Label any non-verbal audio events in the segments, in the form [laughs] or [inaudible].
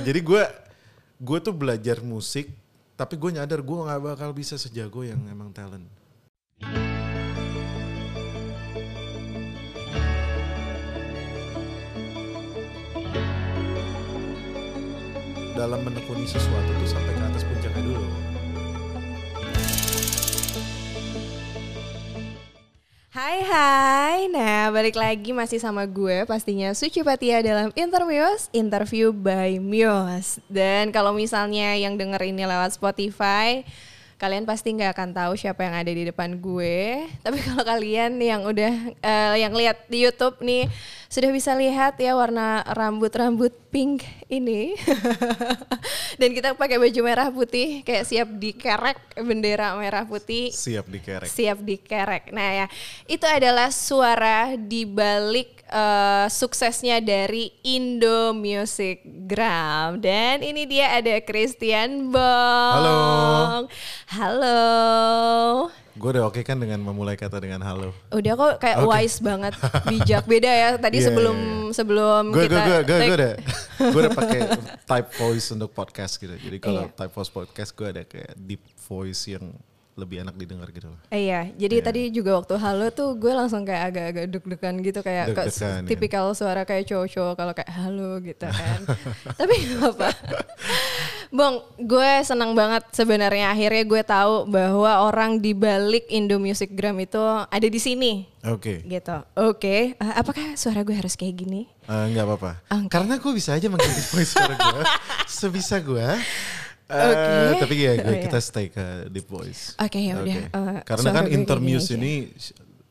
jadi gue gue tuh belajar musik tapi gue nyadar gue nggak bakal bisa sejago yang emang talent. Dalam menekuni sesuatu tuh sampai ke atas puncaknya dulu Hai hai, nah balik lagi masih sama gue pastinya Suci Patia dalam Interviews, Interview by Muse. Dan kalau misalnya yang denger ini lewat Spotify Kalian pasti nggak akan tahu siapa yang ada di depan gue. [laughs] Tapi kalau kalian yang udah, uh, yang lihat di Youtube nih Sudah bisa lihat ya warna rambut-rambut pink ini [laughs] Dan kita pakai baju merah putih kayak siap dikerek bendera merah putih siap dikerek siap dikerek. Nah ya, itu adalah suara di balik uh, suksesnya dari Indo Music Gram. Dan ini dia ada Christian Bong. Halo. Halo. Gue udah oke kan dengan memulai kata dengan halo Udah kok kayak Oke. wise banget, bijak beda ya. Tadi [laughs] Iya, sebelum iya, iya. sebelum gue kita gue gue gue udah [laughs] gue udah pakai type voice untuk podcast gitu jadi kalau Iya. type voice podcast gue ada kayak deep voice yang lebih enak didengar gitu loh Eh, iya, jadi Iya. tadi juga waktu halo tuh gue langsung kayak agak-agak deg-degan gitu kayak ke- Deg-degan, ya. tipikal suara kayak cowok-cowok kalau kayak halo gitu kan. [laughs] Tapi apa. Bong, gue senang banget sebenarnya akhirnya gue tahu bahwa orang di balik Indo Music Gram itu ada di sini oke gitu. Oke, eh, apakah suara gue harus kayak gini? Eh, nggak apa-apa Oke. karena gue bisa aja mengganti voice suara gue [laughs] sebisa gue Eh, Oke. tapi ya gue, Oh, iya. kita stay ke deep voice Oke, ya udah, Oke. eh, karena kan intermuse aja.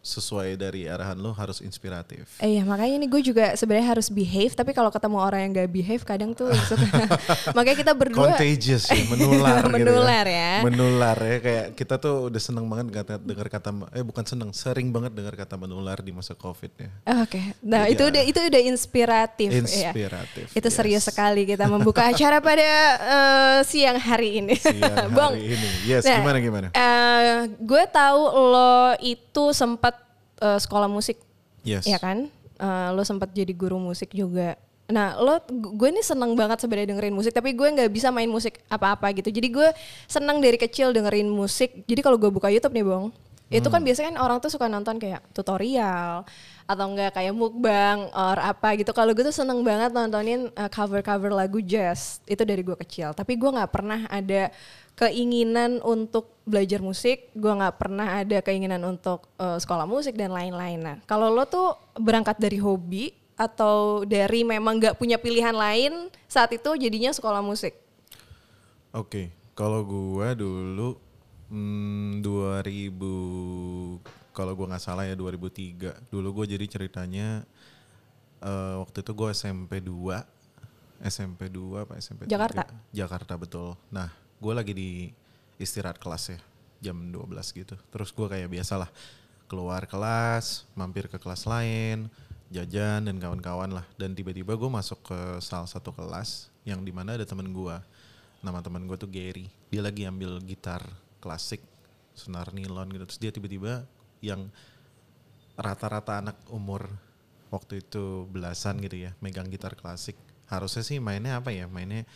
Sesuai dari arahan lo harus inspiratif Eh, iya makanya ini gue juga sebenarnya harus behave tapi kalau ketemu orang yang gak behave kadang tuh [laughs] suka makanya kita berdua contagious ya, menular, [laughs] Menular gitu ya. Menular ya kayak kita tuh udah seneng banget kata dengar kata eh bukan seneng, sering banget dengar kata menular di masa Covid ya. Oke, nah Jadi itu ya. udah itu udah inspiratif, ya. Inspiratif, Itu yes. serius sekali kita membuka [laughs] acara pada eh, siang hari ini. Siang Bang, hari ini. Yes, nah, gimana gimana? eh, gue tahu lo itu sempat eh, sekolah musik, Yes. ya kan? Eh, lo sempat jadi guru musik juga. Nah, lo gue ini seneng banget sebenarnya dengerin musik, tapi gue nggak bisa main musik apa-apa gitu. Jadi gue seneng dari kecil dengerin musik. Jadi kalau gue buka YouTube nih, Bang, itu kan biasanya kan orang tuh suka nonton kayak tutorial atau enggak kayak mukbang or apa gitu. Kalau gue tuh seneng banget nontonin uh, cover-cover lagu jazz. Itu dari gue kecil. Tapi gue nggak pernah ada keinginan untuk belajar musik. Gue nggak pernah ada keinginan untuk uh, sekolah musik dan lain-lain. Nah, kalau lo tuh berangkat dari hobi atau dari memang nggak punya pilihan lain saat itu jadinya sekolah musik. Oke, kalau gua dulu hmm, 2000 kalau gua nggak salah ya 2003. Dulu gua jadi ceritanya eh, waktu itu gua SMP 2. SMP 2 apa SMP 3? Jakarta? Jakarta betul. Nah, gua lagi di istirahat kelas ya, jam 12 gitu. Terus gua kayak biasalah keluar kelas, mampir ke kelas lain, jajan dan kawan-kawan lah. Dan tiba-tiba gue masuk ke salah satu kelas yang di mana ada temen gua. Nama teman gue tuh Gary. Dia lagi ambil gitar klasik senar nilon gitu. Terus dia tiba-tiba yang rata-rata anak umur waktu itu belasan gitu ya megang gitar klasik. Harusnya sih mainnya apa ya? Mainnya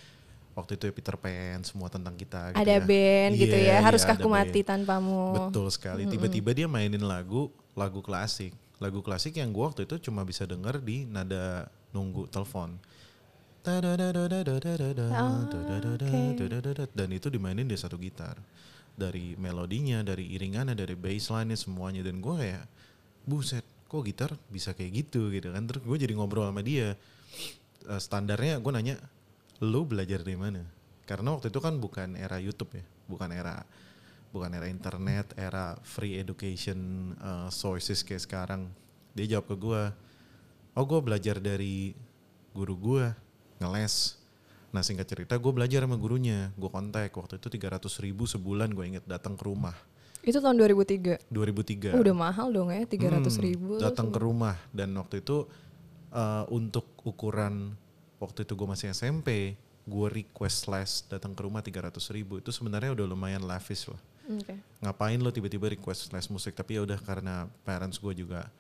waktu itu ya Peter Pan semua tentang kita gitu ada ya. band gitu Iya, ya, haruskah iya, aku ada mati band. tanpamu. Betul sekali. Tiba-tiba dia mainin lagu lagu klasik. Lagu klasik yang gua waktu itu cuma bisa denger di nada nunggu telepon. Dan itu dimainin di satu gitar. Dari melodinya, dari iringannya, dari bassline-nya semuanya dan gua kayak buset, kok gitar bisa kayak gitu gitu kan. Terus gue jadi ngobrol sama dia. Standarnya gue nanya, lu belajar dari mana? Karena waktu itu kan bukan era YouTube ya, bukan era bukan era internet, era free education uh, sources kayak sekarang. Dia jawab ke gue, oh gue belajar dari guru gue ngeles. Nah singkat cerita gue belajar sama gurunya, gue kontak waktu itu 300 ribu sebulan gue inget datang ke rumah. Itu tahun 2003. 2003. Oh, udah mahal dong ya, 300 ribu. Hmm, datang ke rumah dan waktu itu uh, untuk ukuran waktu itu gue masih SMP gue request les datang ke rumah 300 ribu. Itu sebenarnya udah lumayan lavish lah Oke. ngapain lo tiba-tiba request les musik? Tapi ya udah karena parents gue juga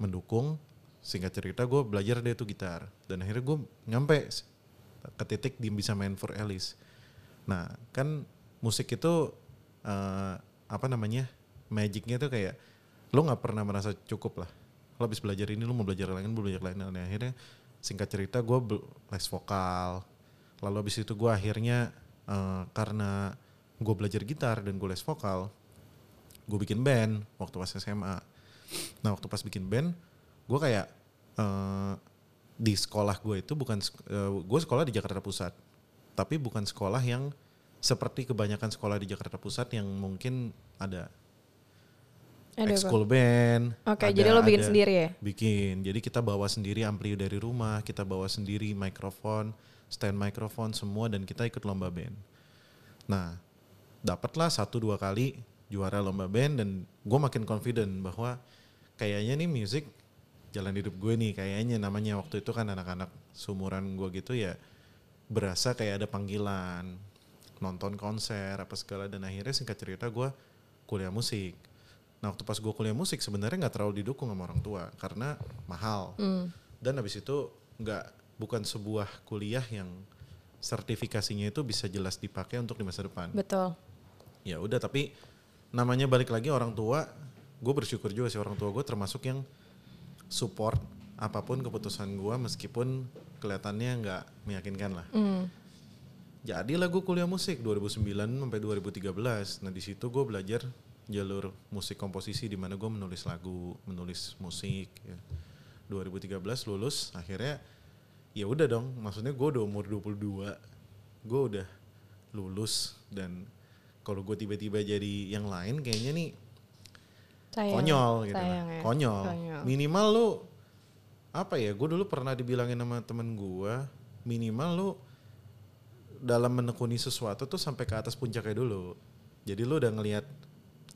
mendukung. Singkat cerita gue belajar deh tuh gitar. Dan akhirnya gue nyampe ke titik dia bisa main for Alice nah kan musik itu eh, apa namanya magicnya tuh kayak lo nggak pernah merasa cukup lah. Lo habis belajar ini lo mau belajar lain mau belajar lain. Dan akhirnya singkat cerita gue les vokal. Lalu habis itu gue akhirnya eh, karena gue belajar gitar dan gue les vokal gue bikin band waktu pas SMA nah waktu pas bikin band gue kayak eh, di sekolah gue itu bukan gue sekolah di Jakarta Pusat tapi bukan sekolah yang seperti kebanyakan sekolah di Jakarta Pusat yang mungkin ada Ekskul band. Oke, ada- jadi lo bikin ada- sendiri ya? Bikin. Jadi kita bawa sendiri ampli dari rumah, kita bawa sendiri mikrofon, stand mikrofon semua dan kita ikut lomba band. Nah, dapatlah satu dua kali juara lomba band dan gue makin confident bahwa kayaknya nih musik jalan hidup gue nih kayaknya namanya waktu itu kan anak-anak sumuran gue gitu ya berasa kayak ada panggilan nonton konser apa segala dan akhirnya singkat cerita gue kuliah musik nah waktu pas gue kuliah musik sebenarnya nggak terlalu didukung sama orang tua karena mahal. Dan habis itu nggak bukan sebuah kuliah yang sertifikasinya itu bisa jelas dipakai untuk di masa depan. Betul. ya udah tapi namanya balik lagi orang tua gue bersyukur juga sih orang tua gue termasuk yang support apa pun keputusan gue meskipun kelihatannya nggak meyakinkan lah. Hmm. jadilah gue kuliah musik 2009 sampai 2013 nah di situ gue belajar jalur musik komposisi di mana gue menulis lagu menulis musik ya. 2013 lulus akhirnya ya udah dong maksudnya gue udah umur 22 gue udah lulus dan kalau gue tiba-tiba jadi yang lain kayaknya nih Sayang. konyol gitu lah. Sayang ya. konyol. Konyol. minimal lu apa ya gue dulu pernah dibilangin sama temen gue minimal lu dalam menekuni sesuatu tuh sampai ke atas puncaknya dulu jadi lu udah ngelihat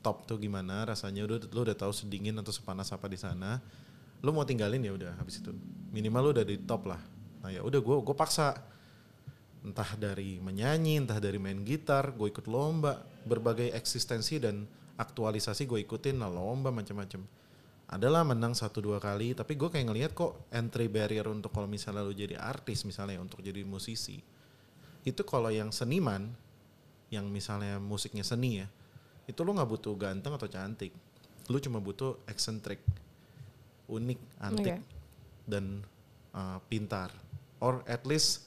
top tuh gimana? Rasanya udah lu udah tahu sedingin atau sepanas apa di sana. Lu mau tinggalin ya udah habis itu. Minimal lu udah di top lah. Nah ya udah gue gue paksa. Entah dari menyanyi entah dari main gitar gue ikut lomba. Berbagai eksistensi dan aktualisasi gue ikutin. Lah lomba macam-macam. Adalah menang satu dua kali. Tapi gue kayak ngelihat kok entry barrier untuk kalau misalnya lu jadi artis misalnya untuk jadi musisi. Itu kalau yang seniman yang misalnya musiknya seni ya itu lu nggak butuh ganteng atau cantik. Lu cuma butuh eksentrik unik antik Oke. dan uh, pintar. Or at least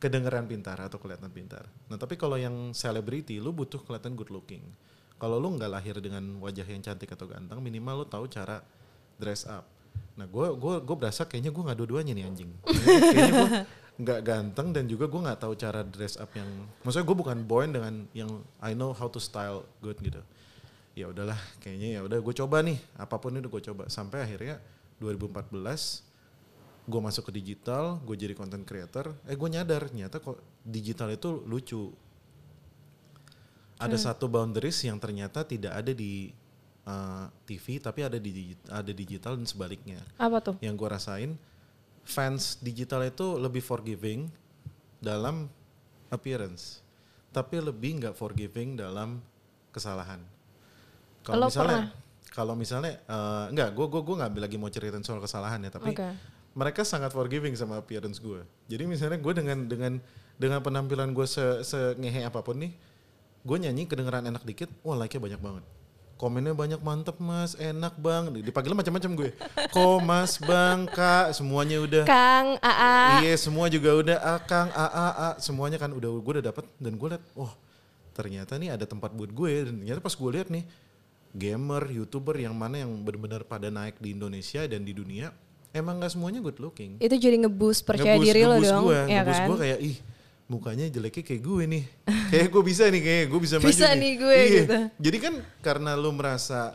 kedengeran pintar atau kelihatan pintar. Nah tapi kalau yang selebriti lu butuh kelihatan good looking. Kalau lu nggak lahir dengan wajah yang cantik atau ganteng minimal lu tahu cara dress up. Nah gue gua gue berasa kayaknya gue nggak dua-duanya nih anjing. [laughs] Kayaknya gue nggak ganteng dan juga gue nggak tahu cara dress up yang maksudnya gue bukan boy dengan yang I know how to style good gitu. Ya udahlah kayaknya ya udah gue coba nih apa pun itu gue coba. Sampai akhirnya 2014 gue masuk ke digital gue jadi content creator eh gue nyadar ternyata kok digital itu lucu. Ada satu boundaries yang ternyata tidak ada di uh, TV tapi ada di ada digital dan sebaliknya. Apa tuh? yang gue rasain fans digital itu lebih forgiving dalam appearance tapi lebih nggak forgiving dalam kesalahan. Kalau misalnya kalau misalnya eh, nggak gue gue gue nggak lagi mau ceritain soal kesalahan ya tapi Oke. mereka sangat forgiving sama appearance gue jadi misalnya gue dengan dengan dengan penampilan gue se, se ngehe apa pun nih gue nyanyi kedengeran enak dikit wah like nya banyak banget komennya banyak mantep mas. Enak bang. Dipanggil macam-macam gue. Kok mas bang kak. Semuanya udah. Kang AA. Iya semua juga udah. A, Kang A, A, semuanya kan udah gue udah dapet. Dan gue liat, oh ternyata nih ada tempat buat gue. Dan ternyata pas gue liat nih gamer, youtuber yang mana yang benar-benar pada naik di Indonesia dan di dunia emang nggak semuanya good looking. Itu jadi ngeboost percaya Ngeboost- diri lo dong, gue, ya ngeboost kan? gue kayak ih mukanya jeleknya kayak gue nih, [laughs] kayak gue bisa nih kayak gue bisa, Bisa maju nih gue, Iya. gitu. Jadi kan karena lu merasa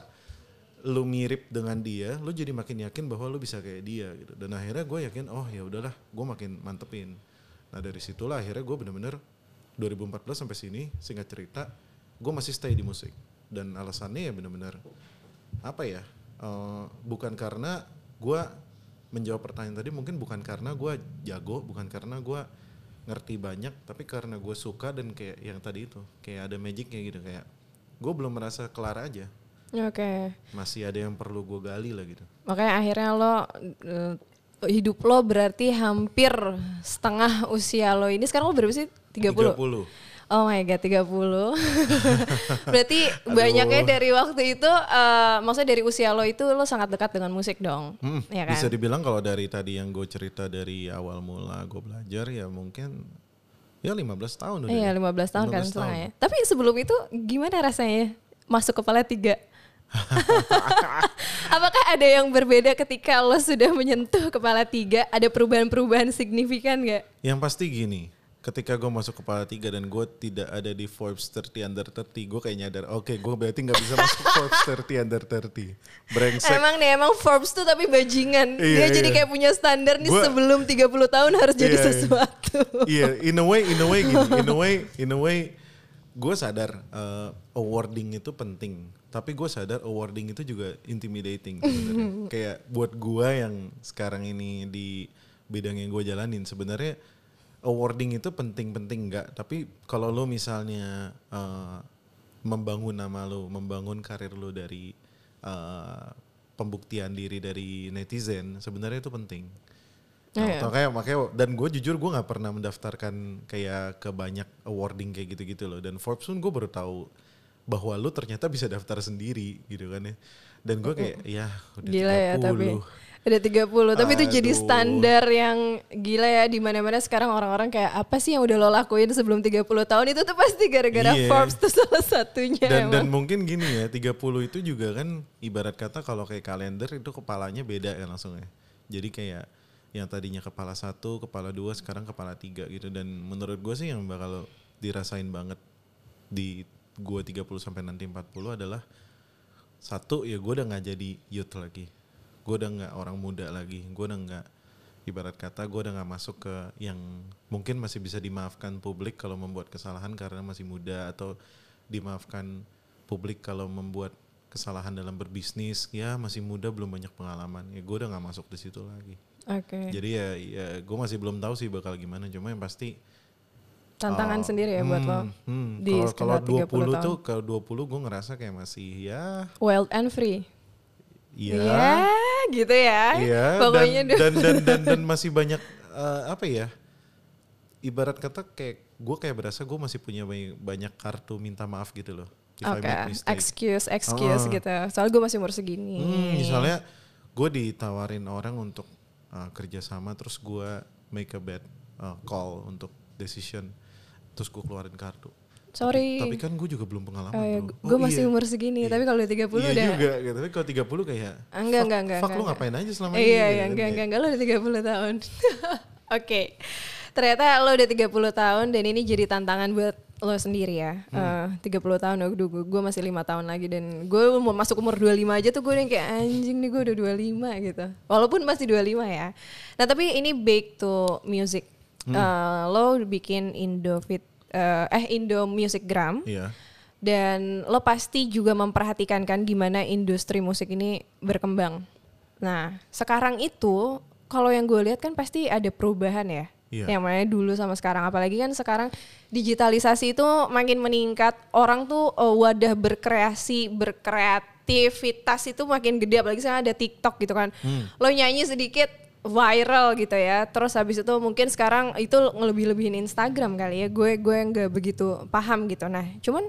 lu mirip dengan dia, lu jadi makin yakin bahwa lu bisa kayak dia gitu. Dan akhirnya gue yakin, oh ya udahlah, gue makin mantepin. Nah dari situlah akhirnya gue bener-bener 2014 sampai sini, singkat cerita, gue masih stay di musik. Dan alasannya ya bener-bener apa ya? eh, bukan karena gue menjawab pertanyaan tadi, mungkin bukan karena gue jago, bukan karena gue ngerti banyak, tapi karena gue suka dan kayak yang tadi itu, kayak ada magicnya gitu kayak gue belum merasa kelar aja Oke. masih ada yang perlu gue gali lah gitu. Makanya akhirnya lo eh, hidup lo berarti hampir setengah usia lo ini sekarang lo berapa sih 30? 30. Oh my god 30 [laughs] Berarti banyaknya dari waktu itu eh, Maksudnya dari usia lo itu lo sangat dekat dengan musik dong Hmm, ya kan? Bisa dibilang kalau dari tadi yang gue cerita dari awal mula gue belajar ya mungkin ya 15 tahun udah. Iya deh. 15 tahun kan 15 setengah ya Tapi sebelum itu gimana rasanya Masuk kepala tiga [laughs] Apakah ada yang berbeda ketika lo sudah menyentuh kepala tiga Ada perubahan-perubahan signifikan gak? Yang pasti gini, ketika gue masuk kepala tiga dan gue tidak ada di Forbes 30 under 30, gue kayak nyadar, oke gue berarti nggak bisa masuk [laughs] Forbes 30 under 30. Brengsek. Emang nih emang Forbes tuh tapi bajingan Iya, Dia jadi iya. kayak punya standar nih Gua- sebelum 30 tahun harus jadi Iya, iya. sesuatu Iya, in a way, in a way gini, [laughs] in a way, in a way, gue sadar uh, awarding itu penting, tapi gue sadar awarding itu juga intimidating. [laughs] Kayak buat gue yang sekarang ini di bidang yang gue jalanin, sebenarnya awarding itu penting-penting enggak, tapi kalau lo misalnya uh, membangun nama lo, membangun karir lo dari uh, pembuktian diri dari netizen, sebenarnya itu penting. Nah, Iya. makanya makanya dan gue jujur gue nggak pernah mendaftarkan kayak ke banyak awarding kayak gitu-gitu loh dan Forbes pun gue baru tahu bahwa lu ternyata bisa daftar sendiri gitu kan ya dan gue kayak ya udah Gila ya 30. tapi Udah 30 tapi itu jadi standar yang gila ya di mana-mana sekarang orang-orang kayak apa sih yang udah lo lakuin sebelum 30 tahun? Itu tuh pasti gara-gara Iya. Forbes tuh salah satunya dan dan emang. mungkin gini ya 30 itu juga kan ibarat kata kalau kayak kalender itu kepalanya beda kan langsung ya. Jadi kayak yang tadinya kepala satu kepala dua sekarang kepala tiga gitu. Dan menurut gue sih yang bakal dirasain banget di gue 30 sampai nanti 40 adalah satu ya gue udah nggak jadi youth lagi gue udah nggak orang muda lagi gue udah nggak ibarat kata gue udah nggak masuk ke yang mungkin masih bisa dimaafkan publik kalau membuat kesalahan karena masih muda atau dimaafkan publik kalau membuat kesalahan dalam berbisnis ya masih muda belum banyak pengalaman ya gue udah nggak masuk di situ lagi Oke. jadi ya, ya gue masih belum tahu sih bakal gimana cuma yang pasti Tantangan oh, sendiri ya buat lo. hmm, hmm, di kalau kalau sekitar 30 20 tahun. tuh kalau 20 gue ngerasa kayak masih ya Wild and free. Iya Ya, gitu ya. Iya, Pokoknya dan, dan dan dan dan [laughs] masih banyak eh, apa ya? Ibarat kata kayak gue kayak berasa gue masih punya banyak, kartu minta maaf gitu loh. If I Oke, make mistake. excuse, excuse Ah. gitu. Soalnya gue masih umur segini. Hmm, misalnya gue ditawarin orang untuk uh, kerjasama, terus gue make a bad uh, call untuk decision, terus gue keluarin kartu. Sorry. Tapi kan gue juga belum pengalaman. Oh, ya, bro. gue Oh, masih iya. umur segini, tapi kalau udah 30 iya udah juga gitu. Tapi kalau 30 kayak enggak, fuck, enggak, enggak, fuck enggak, lu ngapain aja selama Iya, ini? iya, gitu kan, enggak, kayak- enggak, enggak, lo udah 30 tahun. [laughs] Oke. Ternyata lo udah 30 tahun dan ini jadi tantangan buat lo sendiri ya. Hmm. Eh, 30 tahun, aduh gue masih lima tahun lagi dan gue mau masuk umur 25 aja tuh gue udah kayak anjing nih gue udah 25 gitu. Walaupun masih 25 ya. Nah tapi ini back to music. Hmm. Eh, lo bikin Indofit, eh, eh Indo Music Gram Iya. dan lo pasti juga memperhatikan kan gimana industri musik ini berkembang. Nah, sekarang itu kalau yang gue lihat kan pasti ada perubahan ya. Iya. Yang mana dulu sama sekarang apalagi kan sekarang digitalisasi itu makin meningkat. Orang tuh eh, wadah berkreasi, berkreativitas itu makin gede apalagi sekarang ada TikTok gitu kan. Lo nyanyi sedikit viral gitu ya. Terus habis itu mungkin sekarang itu ngelebih-lebihin Instagram kali ya. Gue gue nggak begitu paham gitu. Nah, cuman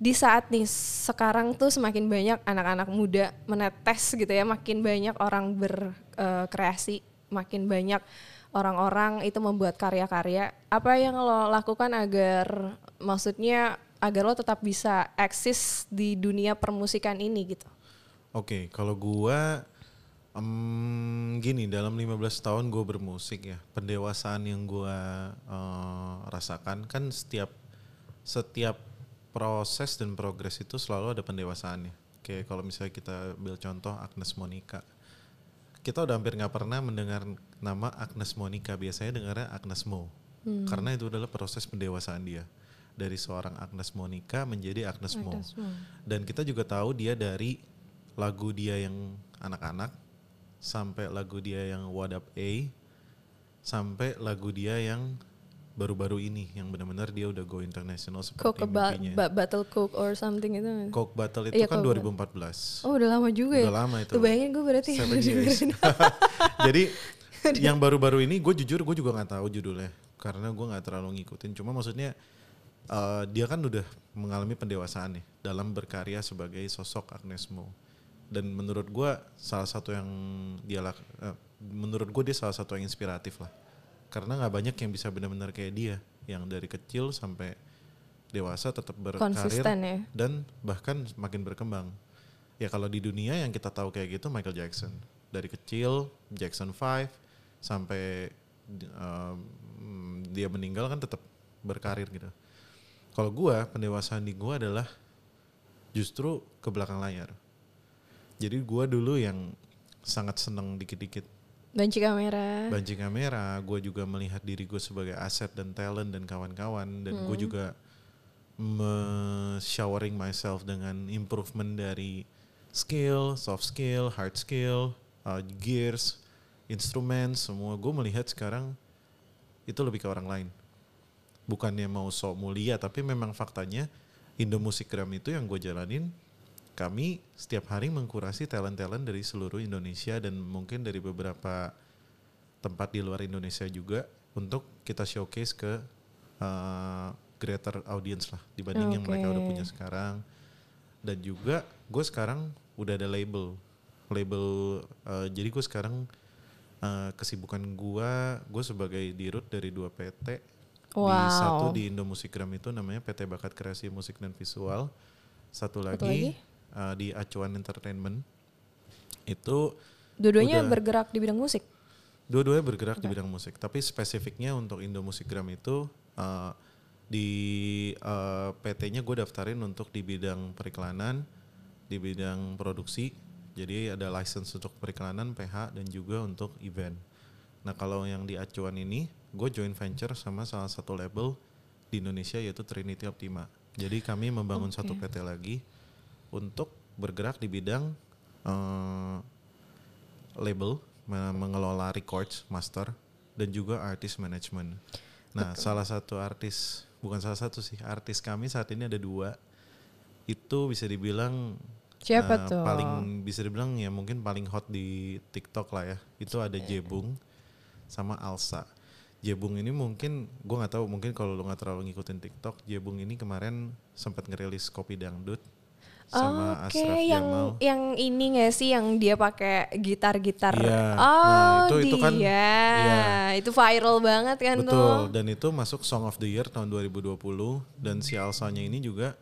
di saat nih sekarang tuh semakin banyak anak-anak muda menetes gitu ya, makin banyak orang berkreasi, makin banyak orang-orang itu membuat karya-karya. Apa yang lo lakukan agar maksudnya agar lo tetap bisa eksis di dunia permusikan ini gitu? Oke, kalau gua em, gini dalam 15 tahun gue bermusik ya, pendewasaan yang gua eh, rasakan kan setiap setiap proses dan progres itu selalu ada pendewasaannya. Kayak kalau misalnya kita ambil contoh Agnes Monica. Kita udah hampir nggak pernah mendengar nama Agnes Monica, biasanya dengarnya Agnes Mo. Karena itu adalah proses pendewasaan dia. Dari seorang Agnes Monica menjadi Agnes Mo. Agnes Mo. Dan kita juga tahu dia dari lagu dia yang anak-anak sampai lagu dia yang What Up A sampai lagu dia yang baru-baru ini yang benar-benar dia udah go international seperti Coke mimpinya. ba- battle coke or something itu. Coke Battle itu Iya, kan Coke 2014. Oh udah lama juga ya. Udah lama itu. Tuh bayangin gue berarti. [laughs] [laughs] Jadi [laughs] yang baru-baru ini gue jujur gue juga nggak tahu judulnya karena gue nggak terlalu ngikutin. Cuma maksudnya eh, dia kan udah mengalami pendewasaan nih dalam berkarya sebagai sosok Agnes Mo. Dan menurut gue salah satu yang dia lak- eh, menurut gue dia salah satu yang inspiratif lah. Karena nggak banyak yang bisa benar-benar kayak dia yang dari kecil sampai dewasa tetap berkarir Konsisten ya. dan bahkan makin berkembang. Ya kalau di dunia yang kita tahu kayak gitu Michael Jackson dari kecil Jackson 5 sampai um, dia meninggal kan tetap berkarir gitu. Kalau gua pendewasaan di gua adalah justru ke belakang layar. Jadi gua dulu yang sangat seneng dikit-dikit Banci kamera. banci kamera, gue juga melihat diri gue sebagai aset dan talent dan kawan-kawan dan gue juga me-showering myself dengan improvement dari skill, soft skill, hard skill, uh, gears, instrumen, semua gue melihat sekarang itu lebih ke orang lain. Bukannya mau sok mulia, tapi memang faktanya Indo Musikgram itu yang gue jalanin kami setiap hari mengkurasi talent-talent dari seluruh Indonesia dan mungkin dari beberapa tempat di luar Indonesia juga untuk kita showcase ke uh, greater audience lah dibanding yang mereka udah punya sekarang dan juga gue sekarang udah ada label label uh, jadi gue sekarang uh, kesibukan gue gue sebagai dirut dari dua PT di Wow. satu di Indo Musikgram itu namanya PT Bakat Kreasi Musik dan Visual satu lagi, lagi? Uh, di Acuan Entertainment itu Dua-duanya bergerak di bidang musik. dua-duanya bergerak di bidang musik tapi spesifiknya untuk Indo Musikgram itu uh, di uh, PT-nya gue daftarin untuk di bidang periklanan di bidang produksi. Jadi ada license untuk periklanan PH dan juga untuk event. Nah kalau yang di Acuan ini gue joint venture sama salah satu label di Indonesia yaitu Trinity Optima. Jadi kami membangun satu PT lagi untuk bergerak di bidang uh, label me- mengelola records master dan juga artist management. Nah, salah satu artis bukan salah satu sih artis kami saat ini ada dua itu bisa dibilang Siapa eh, tuh? paling bisa dibilang ya mungkin paling hot di TikTok lah ya itu ada Jebung sama Alsa. Jebung ini mungkin gue nggak tahu mungkin kalau lo nggak terlalu ngikutin TikTok Jebung ini kemarin sempat ngerilis kopi dangdut sama Oke, Ashraf yang Jamal. yang ini gak sih yang dia pakai gitar-gitar? Iya, Oh, nah, itu- itu kan- dia. iya. Itu viral banget kan Betul, tuh. dan itu masuk Song of the Year tahun 2020 dan si Alsanya ini juga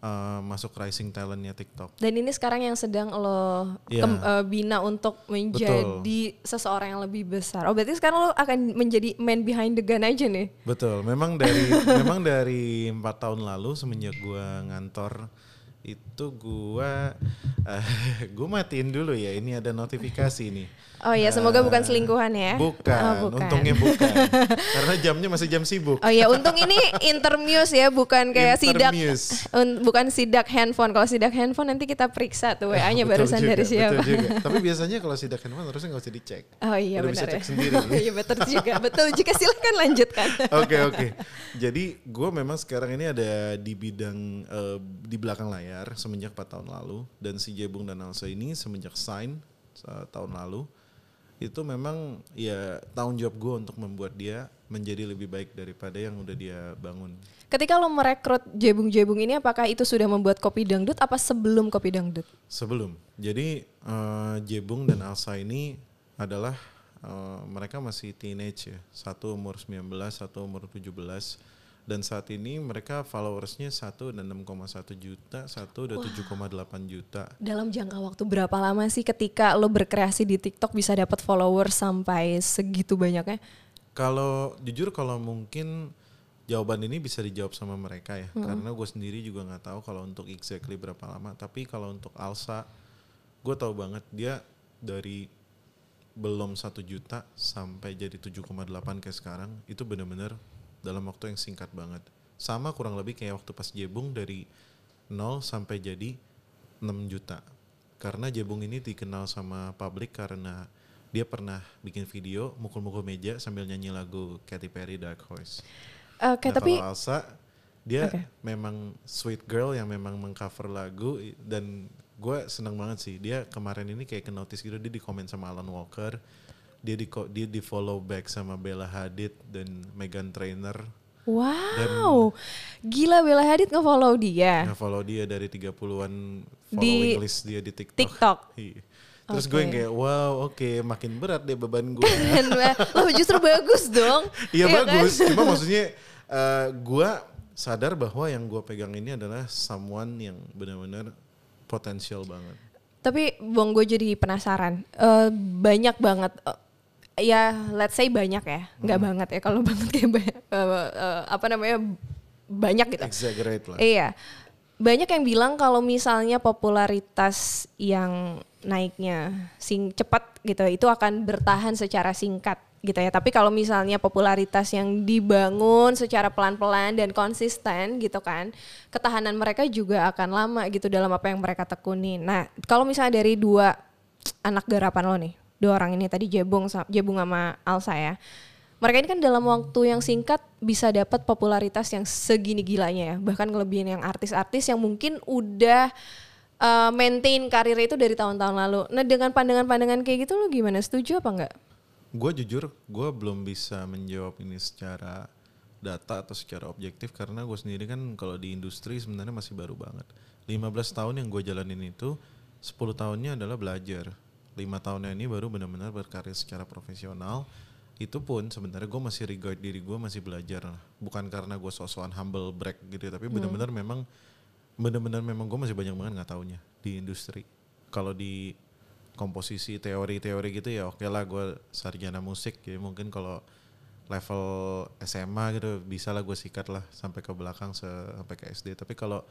uh, masuk rising talentnya TikTok. Dan ini sekarang yang sedang lo Iya. kem- eh, bina untuk menjadi seseorang yang lebih besar. Oh, berarti sekarang lo akan menjadi man behind the gun aja nih. Betul, memang dari [laughs] memang dari empat tahun lalu semenjak gua ngantor itu gua uh, [laughs] gua matiin dulu ya ini ada notifikasi nih. Oh iya, semoga bukan selingkuhan ya. Bukan, Oh, bukan. untungnya bukan. Karena jamnya masih jam sibuk. Oh iya, untung ini intermuse ya, bukan kayak sidak, un- bukan sidak handphone. Kalau sidak handphone nanti kita periksa tuh WA-nya Betul barusan juga, dari siapa. Betul juga. [laughs] Tapi biasanya kalau sidak handphone harusnya nggak usah dicek. Oh iya Udah benar bisa ya. cek sendiri. [laughs] Oh iya betul juga, betul juga. Silakan lanjutkan. [laughs] Oke oke. Jadi gue memang sekarang ini ada di bidang eh, di belakang layar semenjak 4 tahun lalu dan si Jebung dan Alsa ini semenjak sign eh, tahun lalu itu memang ya tanggung jawab gue untuk membuat dia menjadi lebih baik daripada yang udah dia bangun. Ketika lo merekrut jebung-jebung ini, apakah itu sudah membuat kopi dangdut apa sebelum kopi dangdut? Sebelum. Jadi eh, Jebung dan Alsa ini adalah eh, mereka masih teenage ya. Satu umur 19, satu umur 17. Dan saat ini mereka followersnya satu dan 6,1 juta, satu udah 7,8 juta. Dalam jangka waktu berapa lama sih ketika lo berkreasi di TikTok bisa dapat followers sampai segitu banyaknya? Kalau jujur kalau mungkin jawaban ini bisa dijawab sama mereka ya, karena gue sendiri juga nggak tahu kalau untuk exactly berapa lama. Tapi kalau untuk Alsa, gue tahu banget dia dari belum satu juta sampai jadi 7,8 kayak sekarang itu bener-bener dalam waktu yang singkat banget. Sama kurang lebih kayak waktu pas Jebung dari 0 sampai jadi 6 juta. Karena Jebung ini dikenal sama publik karena dia pernah bikin video mukul-mukul meja sambil nyanyi lagu Katy Perry Dark Horse. Oke, Nah, tapi kalau Alsa dia Oke. memang sweet girl yang memang mengcover lagu dan gue seneng banget sih dia kemarin ini kayak ke notice gitu dia di komen sama Alan Walker dia di dia di follow back sama Bella Hadid dan Megan Trainor Wow, gila Bella Hadid nge-follow dia. Nge-follow dia dari 30-an Di following list dia di TikTok. TikTok. Iya. Terus Oke. gue yang kayak wow oke makin berat deh beban gue. [laughs] Dan lo justru bagus dong. [laughs] Iya kan? bagus, cuma [laughs] maksudnya eh, gue sadar bahwa yang gue pegang ini adalah someone yang benar-benar potensial banget. Tapi Bang gue jadi penasaran. Eh, banyak banget eh, ya let's say banyak ya. Nggak Hmm. banget ya kalau [laughs] banget kayak ba- eh, eh, apa namanya banyak gitu. Exaggerate lah. Iya. Banyak yang bilang kalau misalnya popularitas yang naiknya sing cepat gitu itu akan bertahan secara singkat gitu ya. Tapi kalau misalnya popularitas yang dibangun secara pelan-pelan dan konsisten gitu kan, ketahanan mereka juga akan lama gitu dalam apa yang mereka tekuni. Nah, kalau misalnya dari dua anak garapan lo nih, dua orang ini tadi Jebung Jebung sama Alsa ya. Mereka ini kan dalam waktu yang singkat bisa dapat popularitas yang segini gilanya ya. Bahkan kelebihan yang artis-artis yang mungkin udah uh, maintain karir itu dari tahun-tahun lalu. Nah dengan pandangan-pandangan kayak gitu lu gimana? Setuju apa enggak? Gue jujur, gue belum bisa menjawab ini secara data atau secara objektif karena gue sendiri kan kalau di industri sebenarnya masih baru banget. 15 tahun yang gue jalanin itu, 10 tahunnya adalah belajar. 5 tahunnya ini baru benar-benar berkarir secara profesional. Itu pun sebenarnya gue masih regard diri gue masih belajar. Bukan karena gue sosokan humble brag gitu tapi benar-benar memang benar-benar memang gue masih banyak banget nggak taunya di industri. Kalau di komposisi teori-teori gitu ya oke lah gue sarjana musik ya mungkin kalau level SMA gitu bisa lah gue sikat lah sampai ke belakang sampai ke SD tapi kalau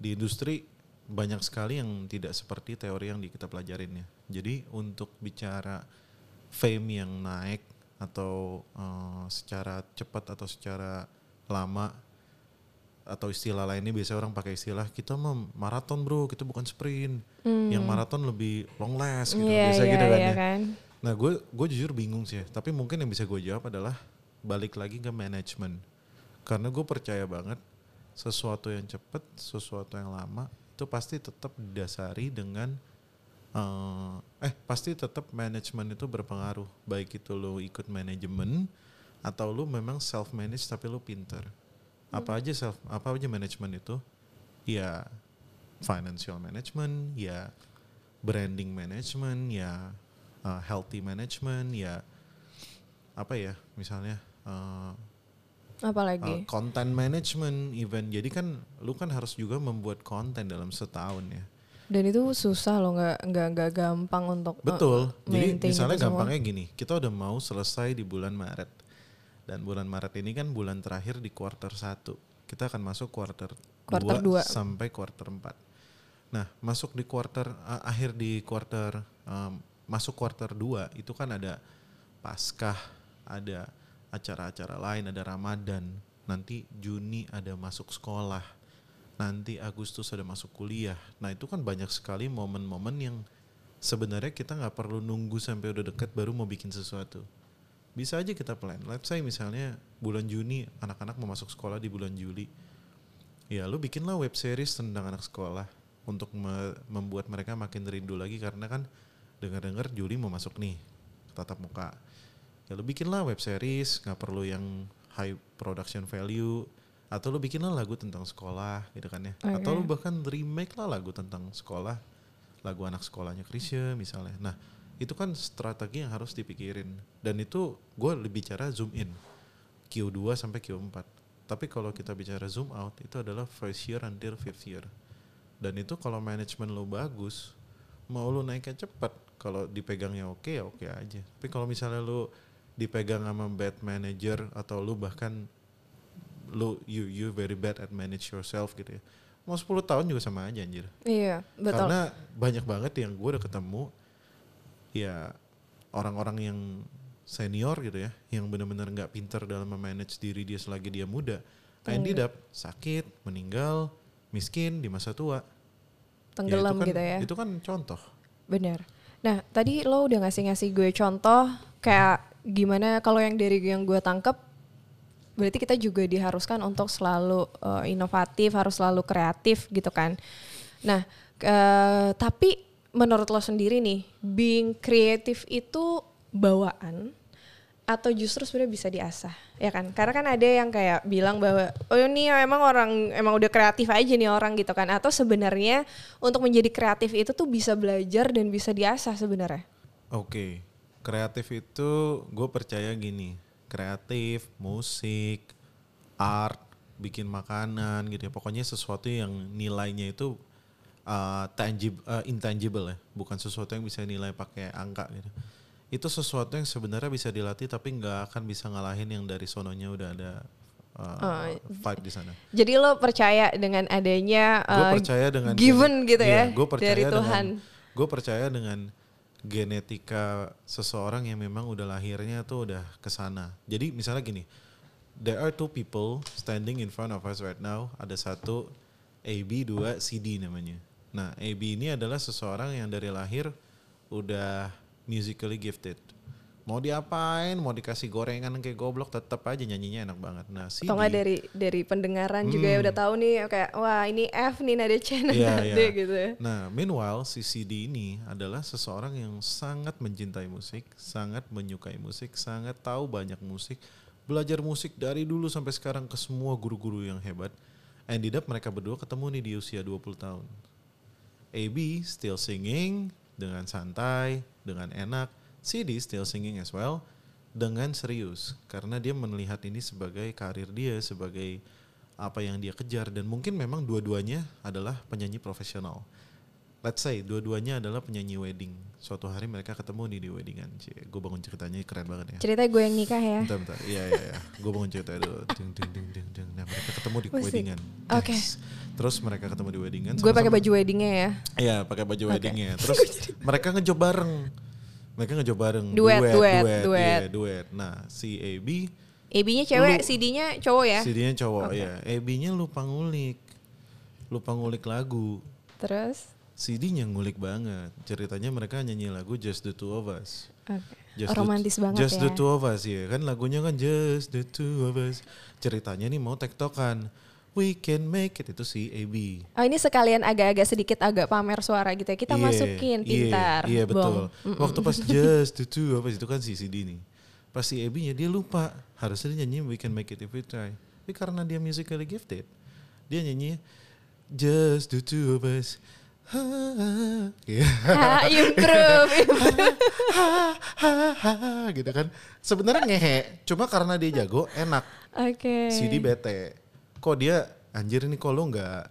di industri banyak sekali yang tidak seperti teori yang di kita pelajarin ya jadi untuk bicara fame yang naik atau eh, secara cepat atau secara lama atau istilah lainnya biasanya orang pakai istilah kita mah maraton bro kita bukan sprint yang maraton lebih long last gitu Hmm. Iya, biasa iya, gitu kan iya ya kan. nah gue gue jujur bingung sih ya. tapi mungkin yang bisa gue jawab adalah balik lagi ke manajemen karena gue percaya banget sesuatu yang cepat sesuatu yang lama itu pasti tetap didasari dengan eh, eh pasti tetap manajemen itu berpengaruh. Baik itu lo ikut manajemen atau lu memang self manage tapi lu pinter. Apa aja self apa aja manajemen itu? Ya financial management ya branding management ya uh, healthy management ya apa ya misalnya uh, Apalagi? uh, content management event jadi kan lu kan harus juga membuat konten dalam setahun ya Dan itu susah loh, nggak nggak nggak gampang untuk uh, Betul. Jadi maintain misalnya itu semua. gampangnya gini, kita udah mau selesai di bulan Maret. Dan bulan Maret ini kan bulan terakhir di quarter 1. Kita akan masuk quarter, Quarter 2 dua. sampai quarter 4. Nah, masuk di quarter a- akhir di quarter um, masuk quarter 2 itu kan ada Paskah, ada acara-acara lain, ada Ramadan. Nanti Juni ada masuk sekolah. Nanti Agustus ada masuk kuliah. Nah, itu kan banyak sekali momen-momen yang sebenarnya kita nggak perlu nunggu sampai udah deket baru mau bikin sesuatu. Bisa aja kita plan. Let's say misalnya bulan Juni anak-anak mau masuk sekolah di bulan Juli. Ya lu bikinlah web series tentang anak sekolah untuk me- membuat mereka makin rindu lagi karena kan dengar-dengar Juli mau masuk nih tatap muka. Ya lu bikinlah web series nggak perlu yang high production value atau lu bikinlah lagu tentang sekolah gitu kan ya. Atau lu bahkan remake lah lagu tentang sekolah lagu anak sekolahnya Krisya misalnya. Nah itu kan strategi yang harus dipikirin dan itu gue lebih bicara zoom in Q2 sampai Q4. Tapi kalau kita bicara zoom out itu adalah first year until fifth year. Dan itu kalau manajemen lo bagus, mau lo naiknya cepat, kalau dipegangnya oke ya oke aja. Tapi kalau misalnya lo dipegang sama bad manager atau lo bahkan lo you you very bad at manage yourself gitu ya. Mau 10 tahun juga sama aja anjir. Iya, betul. Karena banyak banget yang gue udah ketemu ya orang-orang yang senior gitu ya, yang benar-benar nggak pinter dalam memanage diri dia selagi dia muda, ended up sakit, meninggal, miskin di masa tua. Ya, Tenggelam itu kan, gitu ya. Itu kan contoh. Benar. Nah, tadi lo udah ngasih-ngasih gue contoh kayak gimana kalau yang dari yang gue tangkep berarti kita juga diharuskan untuk selalu uh, inovatif, harus selalu kreatif gitu kan. Nah, eh, tapi menurut lo sendiri nih, being kreatif itu bawaan atau justru sebenarnya bisa diasah? Ya kan? Karena kan ada yang kayak bilang bahwa oh ini emang orang emang udah kreatif aja nih orang gitu kan. Atau sebenarnya untuk menjadi kreatif itu tuh bisa belajar dan bisa diasah sebenarnya? Oke, kreatif itu gue percaya gini, kreatif, musik, art, bikin makanan gitu ya. Pokoknya sesuatu yang nilainya itu uh, tangible, uh, intangible ya, bukan sesuatu yang bisa nilai pakai angka gitu. Itu sesuatu yang sebenarnya bisa dilatih tapi nggak akan bisa ngalahin yang dari sononya udah ada uh, vibe di sana. jadi lo percaya dengan adanya Gue uh, percaya dengan given gitu ya gue percaya dari Tuhan Gue percaya dengan genetika seseorang yang memang udah lahirnya tuh udah ke sana. Jadi misalnya gini, there are two people standing in front of us right now. Ada satu AB, dua CD namanya. Nah, AB ini adalah seseorang yang dari lahir udah musically gifted. Mau diapain, mau dikasih gorengan kayak goblok, tetap aja nyanyinya enak banget. Nah, CD, atau dari dari pendengaran juga ya udah tahu nih kayak wah ini F nih nada C nada Iya, D [laughs] iya. gitu ya Nah, meanwhile si CD ini adalah seseorang yang sangat mencintai musik, sangat menyukai musik, sangat tahu banyak musik, belajar musik dari dulu sampai sekarang ke semua guru-guru yang hebat. Ended up mereka berdua ketemu nih di usia 20 tahun. AB still singing dengan santai, dengan enak. CD still singing as well dengan serius karena dia melihat ini sebagai karir dia, sebagai apa yang dia kejar dan mungkin memang dua-duanya adalah penyanyi profesional. Let's say dua-duanya adalah penyanyi wedding. Suatu hari mereka ketemu nih di weddingan. Gue bangun ceritanya keren banget ya. cerita gue yang nikah ya Bentar, bentar. Iya, iya, iya. Gue bangun cerita dulu. Ding, ding, ding, ding, ding. Nah, mereka ketemu di Musik. weddingan. Oke. Yes. Terus mereka ketemu di weddingan. gue pakai baju weddingnya ya Iya, pakai baju weddingnya. [laughs] Terus mereka ngejob bareng. Mereka ngejob bareng. Duet, duet, duet. duet. Iya, duet. Nah, si AB, AB-nya cewek CD-nya cowok ya CD-nya cowok ya. AB-nya lupa ngulik. Lupa ngulik lagu. terus CD-nya ngulik banget. Ceritanya mereka nyanyi lagu Just the Two of Us. oke Just romantis the, banget Just ya the Two of Us ya kan lagunya kan Just the Two of Us. Ceritanya nih mau tektokan. We can make it itu si AB. Oh ini sekalian agak-agak sedikit agak pamer suara gitu ya. Kita Iya, masukin iya, pintar. Iya, Bong. betul. Waktu pas Just the Two Us itu kan si CD nih. Pas si AB-nya dia lupa. Harusnya dia nyanyi We can make it if we try. Tapi karena dia musically gifted. Dia nyanyi Just the Two of Us. Ha, ha, improve, improve. gitu kan. Sebenarnya ngehe, cuma karena dia jago enak. Oke. CD bete. Kok dia anjir ini kok lo nggak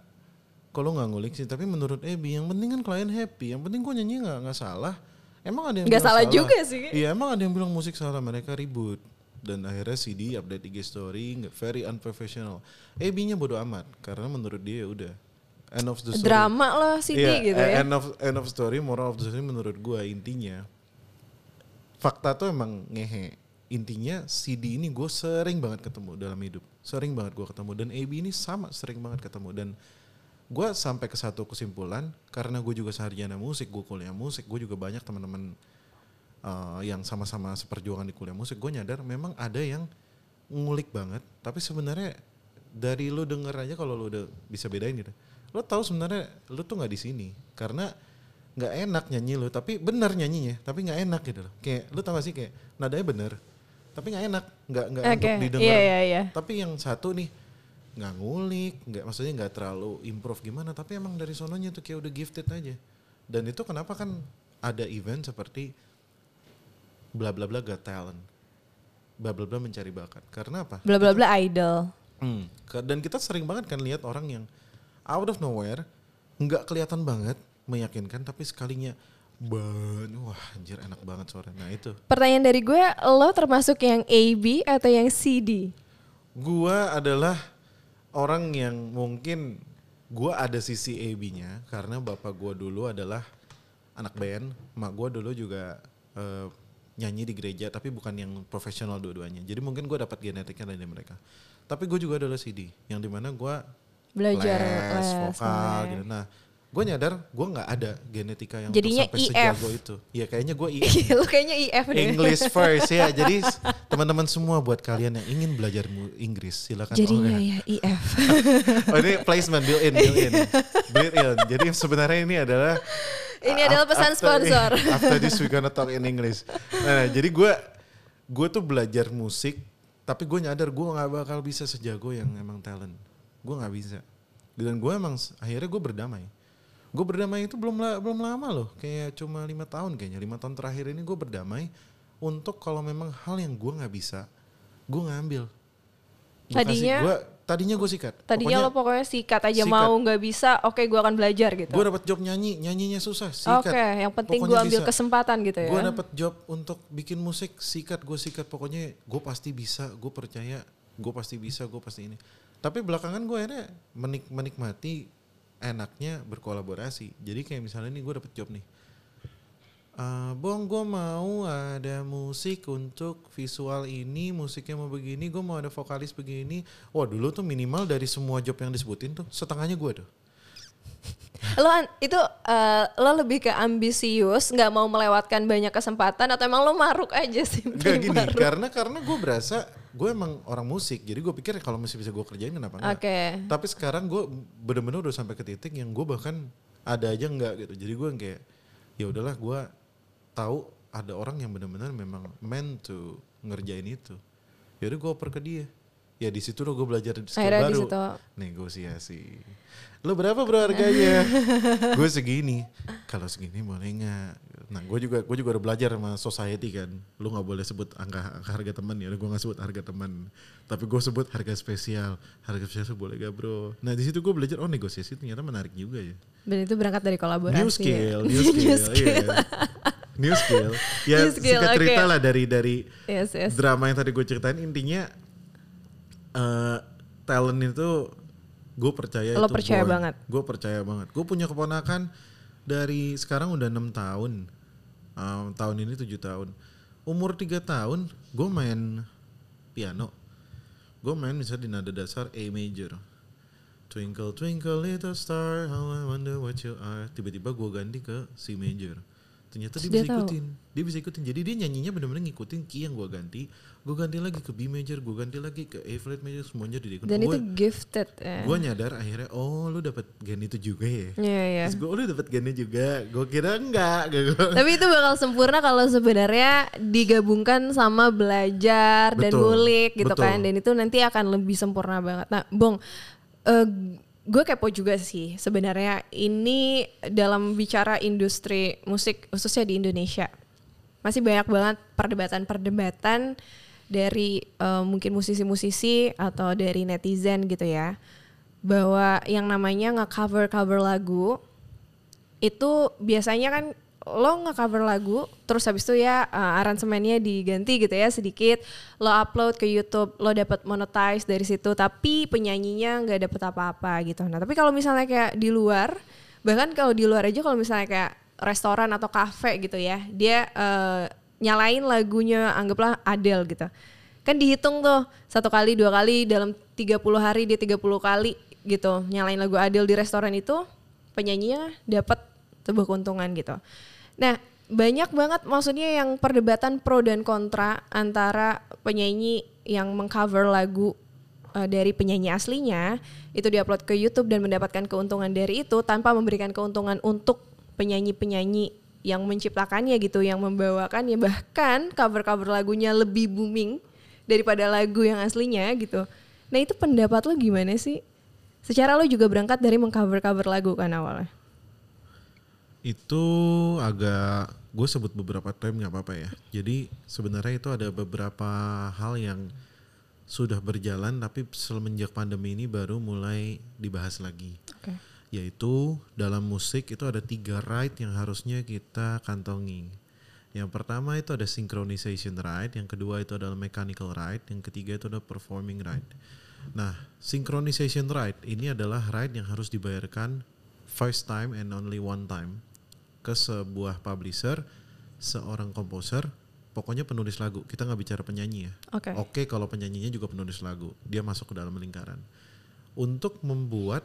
kok lo nggak ngulik sih? Tapi menurut Ebi yang penting kan klien happy yang penting kok nyanyi nggak nggak salah. Emang ada yang Nggak bilang salah juga sih. iya emang ada yang bilang musik salah mereka ribut. Dan akhirnya CD update IG story nggak very unprofessional. Ebi-nya bodo amat karena menurut dia ya udah end of the story. Drama lah CD Iya, gitu ya. End of end of story, moral of the story menurut gua intinya. Fakta tuh emang ngehe. Intinya CD ini gue sering banget ketemu dalam hidup, sering banget gua ketemu. Dan AB ini sama sering banget ketemu. Dan gua sampai ke satu kesimpulan karena gue juga sarjana musik, gue kuliah musik, gue juga banyak teman-teman uh, yang sama-sama seperjuangan di kuliah musik, gue nyadar memang ada yang ngulik banget, tapi sebenarnya dari lu denger aja kalau lu udah bisa bedain gitu, lu tahu sebenarnya lu tuh nggak di sini karena nggak enak nyanyi lu, tapi benar nyanyinya, tapi nggak enak gitu loh. Kayak lu tau gak sih kayak nadanya bener, tapi nggak enak, nggak nggak Oke, untuk didengar. iya iya iya. Tapi yang satu nih nggak ngulik, nggak maksudnya nggak terlalu improve gimana, tapi emang dari sononya tuh kayak udah gifted aja. Dan itu kenapa kan ada event seperti bla bla bla got talent, bla bla bla mencari bakat. Karena apa? Bla bla bla idol. Hmm, dan kita sering banget kan lihat orang yang out of nowhere nggak kelihatan banget meyakinkan, tapi sekalinya ban, wah anjir enak banget suara. Nah itu, Pertanyaan dari gue, lo termasuk yang AB atau yang CD? gua adalah orang yang mungkin gua ada sisi AB-nya karena bapak gua dulu adalah anak band, mak gua dulu juga eh, nyanyi di gereja tapi bukan yang profesional dua-duanya. Jadi mungkin gua dapat genetiknya dari mereka. Tapi gue juga adalah CD yang di mana gua Belajar les, les, vokal les. gitu. Nah, gue nyadar gue nggak ada genetika yang Jadinya sampai IF. sejago itu. Iya kayaknya gue IF. lo kayaknya IF deh. English [laughs] first ya. Jadi teman-teman semua buat kalian yang ingin belajar Inggris silakan. Jadinya oh, ya. ya IF. Oh, ini placement built in, built in, built in. Jadi sebenarnya ini adalah Ini adalah pesan After- sponsor. [laughs] After this we gonna talk in English. Nah, jadi gue gue tuh belajar musik, tapi gue nyadar gue nggak bakal bisa sejago yang emang talent. Gue nggak bisa. Dan gue emang akhirnya gue berdamai. Gue berdamai itu belum belum lama loh, kayak cuma lima tahun kayaknya. Lima tahun terakhir ini gue berdamai untuk kalau memang hal yang gue nggak bisa, gue ngambil. Gua Tadinya- gua, tadinya gue sikat. Tadinya lo pokoknya sikat aja sikat. mau nggak bisa, oke gue akan belajar gitu. gue dapat job nyanyi, nyanyinya susah, Oke, sikat. yang penting gue Pokoknya ambil bisa. kesempatan gitu ya. Gue dapet job untuk bikin musik, sikat gue sikat. Pokoknya gue pasti bisa, gue percaya, gue pasti bisa, gue pasti ini. Tapi belakangan gue akhirnya menik menikmati enaknya berkolaborasi. Jadi kayak misalnya nih gue dapet job nih. Eh, bong gue mau ada musik untuk visual ini, musiknya mau begini, gue mau ada vokalis begini. Wah dulu tuh minimal dari semua job yang disebutin tuh setengahnya gue tuh. Lo itu eh, lo lebih ke ambisius, nggak mau melewatkan banyak kesempatan atau emang lo maruk aja sih? Paling gini, maruk? karena karena gue berasa gue emang orang musik, jadi gue pikir kalau masih bisa gue kerjain kenapa enggak? Oke. Tapi sekarang gue bener-bener udah sampai ke titik yang gue bahkan ada aja enggak gitu. Jadi gue kayak ya udahlah gue tahu ada orang yang bener-bener memang meant to ngerjain itu. Ya udah gue oper ke dia. Ya di situ lo gue belajar skill Akhirnya baru. situ. Negosiasi. Lo berapa bro harganya? [laughs] gue segini. Kalau segini boleh nggak? Nah gue juga gue juga udah belajar sama society kan. Lo nggak boleh sebut angka, angka harga teman ya. Gue nggak sebut harga teman. Tapi gue sebut harga spesial. Harga spesial boleh gak bro? Nah di situ gue belajar oh negosiasi ternyata menarik juga ya. Dan itu berangkat dari kolaborasi. New ya. skill, [laughs] new skill, New skill. iya. New skill. Ya New skill, singkat cerita oke. lah dari dari Yes, yes. drama yang tadi gue ceritain intinya eh talent itu gue percaya Lo itu percaya banget? gue percaya banget gue punya keponakan dari sekarang udah enam tahun Eh, tahun ini tujuh tahun. Umur tiga tahun gue main piano. Gue main misalnya di nada dasar A major. Twinkle twinkle little star how I wonder what you are. Tiba-tiba gue ganti ke C major ternyata dia Dia bisa tahu. ikutin dia bisa ikutin jadi dia nyanyinya benar-benar ngikutin key yang gue ganti gue ganti lagi ke B major gue ganti lagi ke A flat major semuanya dia ikutin Dan itu gue gifted ya. gue nyadar akhirnya oh lu dapat gen itu juga ya Iya, iya. terus gue oh, lu dapat gennya juga gue kira enggak Gua- [laughs] Tapi itu bakal sempurna kalau sebenarnya digabungkan sama belajar dan Betul, ngulik gitu betul. kan. Dan itu nanti akan lebih sempurna banget. Nah, Bong, eh, gue kepo juga sih sebenarnya ini dalam bicara industri musik khususnya di Indonesia. Masih banyak banget perdebatan-perdebatan dari eh, mungkin musisi-musisi atau dari netizen gitu ya. Bahwa yang namanya nge-cover cover lagu itu biasanya kan lo nge-cover lagu terus habis itu ya uh, aransemennya diganti gitu ya sedikit lo upload ke YouTube lo dapat monetize dari situ tapi penyanyinya nggak dapet apa-apa gitu nah tapi kalau misalnya kayak di luar bahkan kalau di luar aja kalau misalnya kayak restoran atau kafe gitu ya dia uh, nyalain lagunya anggaplah Adele gitu kan dihitung tuh satu kali dua kali dalam 30 hari dia 30 kali gitu nyalain lagu Adele di restoran itu penyanyinya dapat sebuah keuntungan gitu. Nah, banyak banget maksudnya yang perdebatan pro dan kontra antara penyanyi yang mengcover lagu uh, dari penyanyi aslinya itu diupload ke YouTube dan mendapatkan keuntungan dari itu tanpa memberikan keuntungan untuk penyanyi-penyanyi yang menciptakannya gitu, yang membawakannya bahkan cover-cover lagunya lebih booming daripada lagu yang aslinya gitu. Nah, itu pendapat lo gimana sih? Secara lo juga berangkat dari mengcover-cover lagu kan awalnya. Itu agak gue sebut beberapa term nggak apa-apa ya jadi sebenarnya itu ada beberapa hal yang sudah berjalan tapi semenjak pandemi ini baru mulai dibahas lagi Oke. yaitu dalam musik itu ada tiga right yang harusnya kita kantongi. Yang pertama itu ada synchronization right, yang kedua itu adalah mechanical right, yang ketiga itu ada performing right. Nah, synchronization right ini adalah right yang harus dibayarkan first time and only one time ke sebuah publisher, seorang komposer, pokoknya penulis lagu. Kita nggak bicara penyanyi ya. Oke. Oke kalau penyanyinya juga penulis lagu, dia masuk ke dalam lingkaran. Untuk membuat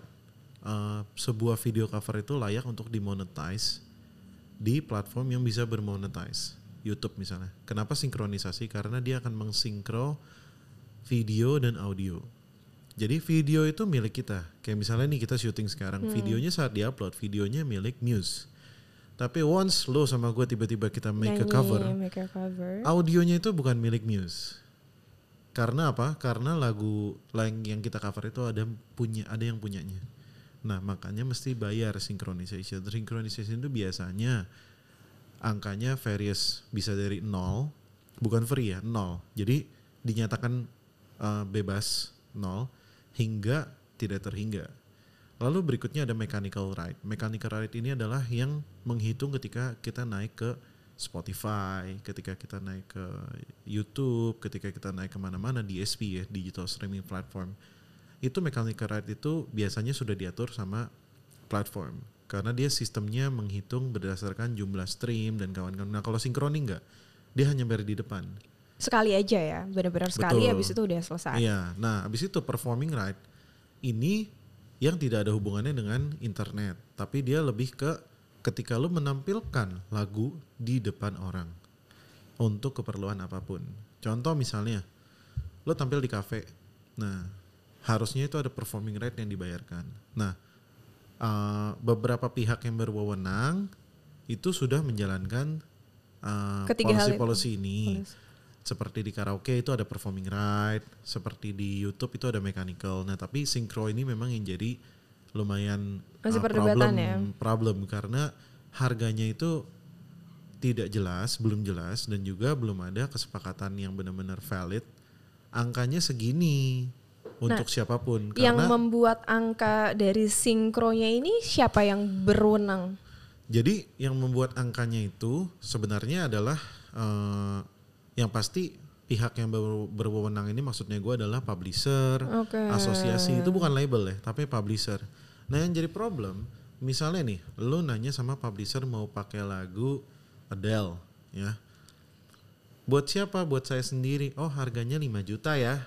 uh, sebuah video cover itu layak untuk dimonetize di platform yang bisa bermonetize, YouTube misalnya. Kenapa sinkronisasi? Karena dia akan mengsinkro video dan audio. Jadi video itu milik kita. Kayak misalnya nih kita syuting sekarang, videonya saat diupload, videonya milik Muse. Tapi once lo sama gue tiba-tiba kita make a Nyanyi, cover, make a cover. audionya itu bukan milik Muse. Karena apa? Karena lagu lain yang kita cover itu ada punya ada yang punyanya. Nah, makanya mesti bayar synchronization. Synchronization itu biasanya angkanya various bisa dari nol, bukan free ya, nol. Jadi dinyatakan uh, bebas nol hingga tidak terhingga. Lalu berikutnya ada mechanical ride. Mechanical ride ini adalah yang menghitung ketika kita naik ke Spotify, ketika kita naik ke YouTube, ketika kita naik ke mana-mana DSP ya, digital streaming platform. Itu mechanical ride itu biasanya sudah diatur sama platform. Karena dia sistemnya menghitung berdasarkan jumlah stream dan kawan-kawan. Nah kalau sinkroni enggak, dia hanya bayar di depan. Sekali aja ya, benar-benar sekali Betul. habis itu udah selesai. Iya, nah habis itu performing right ini yang tidak ada hubungannya dengan internet, tapi dia lebih ke ketika lu menampilkan lagu di depan orang untuk keperluan apa pun. Contoh misalnya, lu tampil di kafe, nah harusnya itu ada performing right yang dibayarkan. Nah, uh, beberapa pihak yang berwenang itu sudah menjalankan uh, policy-policy ini Policy. Seperti di karaoke itu ada performing right, seperti di YouTube itu ada mechanical. Nah, tapi synchro ini memang yang jadi lumayan Masih uh, problem, ya. problem karena harganya itu tidak jelas, belum jelas dan juga belum ada kesepakatan yang benar-benar valid. Angkanya segini untuk siapa pun Nah, Yang karena membuat angka dari sinkronya ini siapa yang berwenang? Jadi yang membuat angkanya itu sebenarnya adalah eh, yang pasti pihak yang ber- berwenang ini maksudnya gue adalah publisher, Oke. asosiasi itu bukan label ya, tapi publisher. Nah yang jadi problem, misalnya nih, lu nanya sama publisher mau pakai lagu Adele, ya. Buat siapa? Buat saya sendiri. Oh harganya 5 juta ya.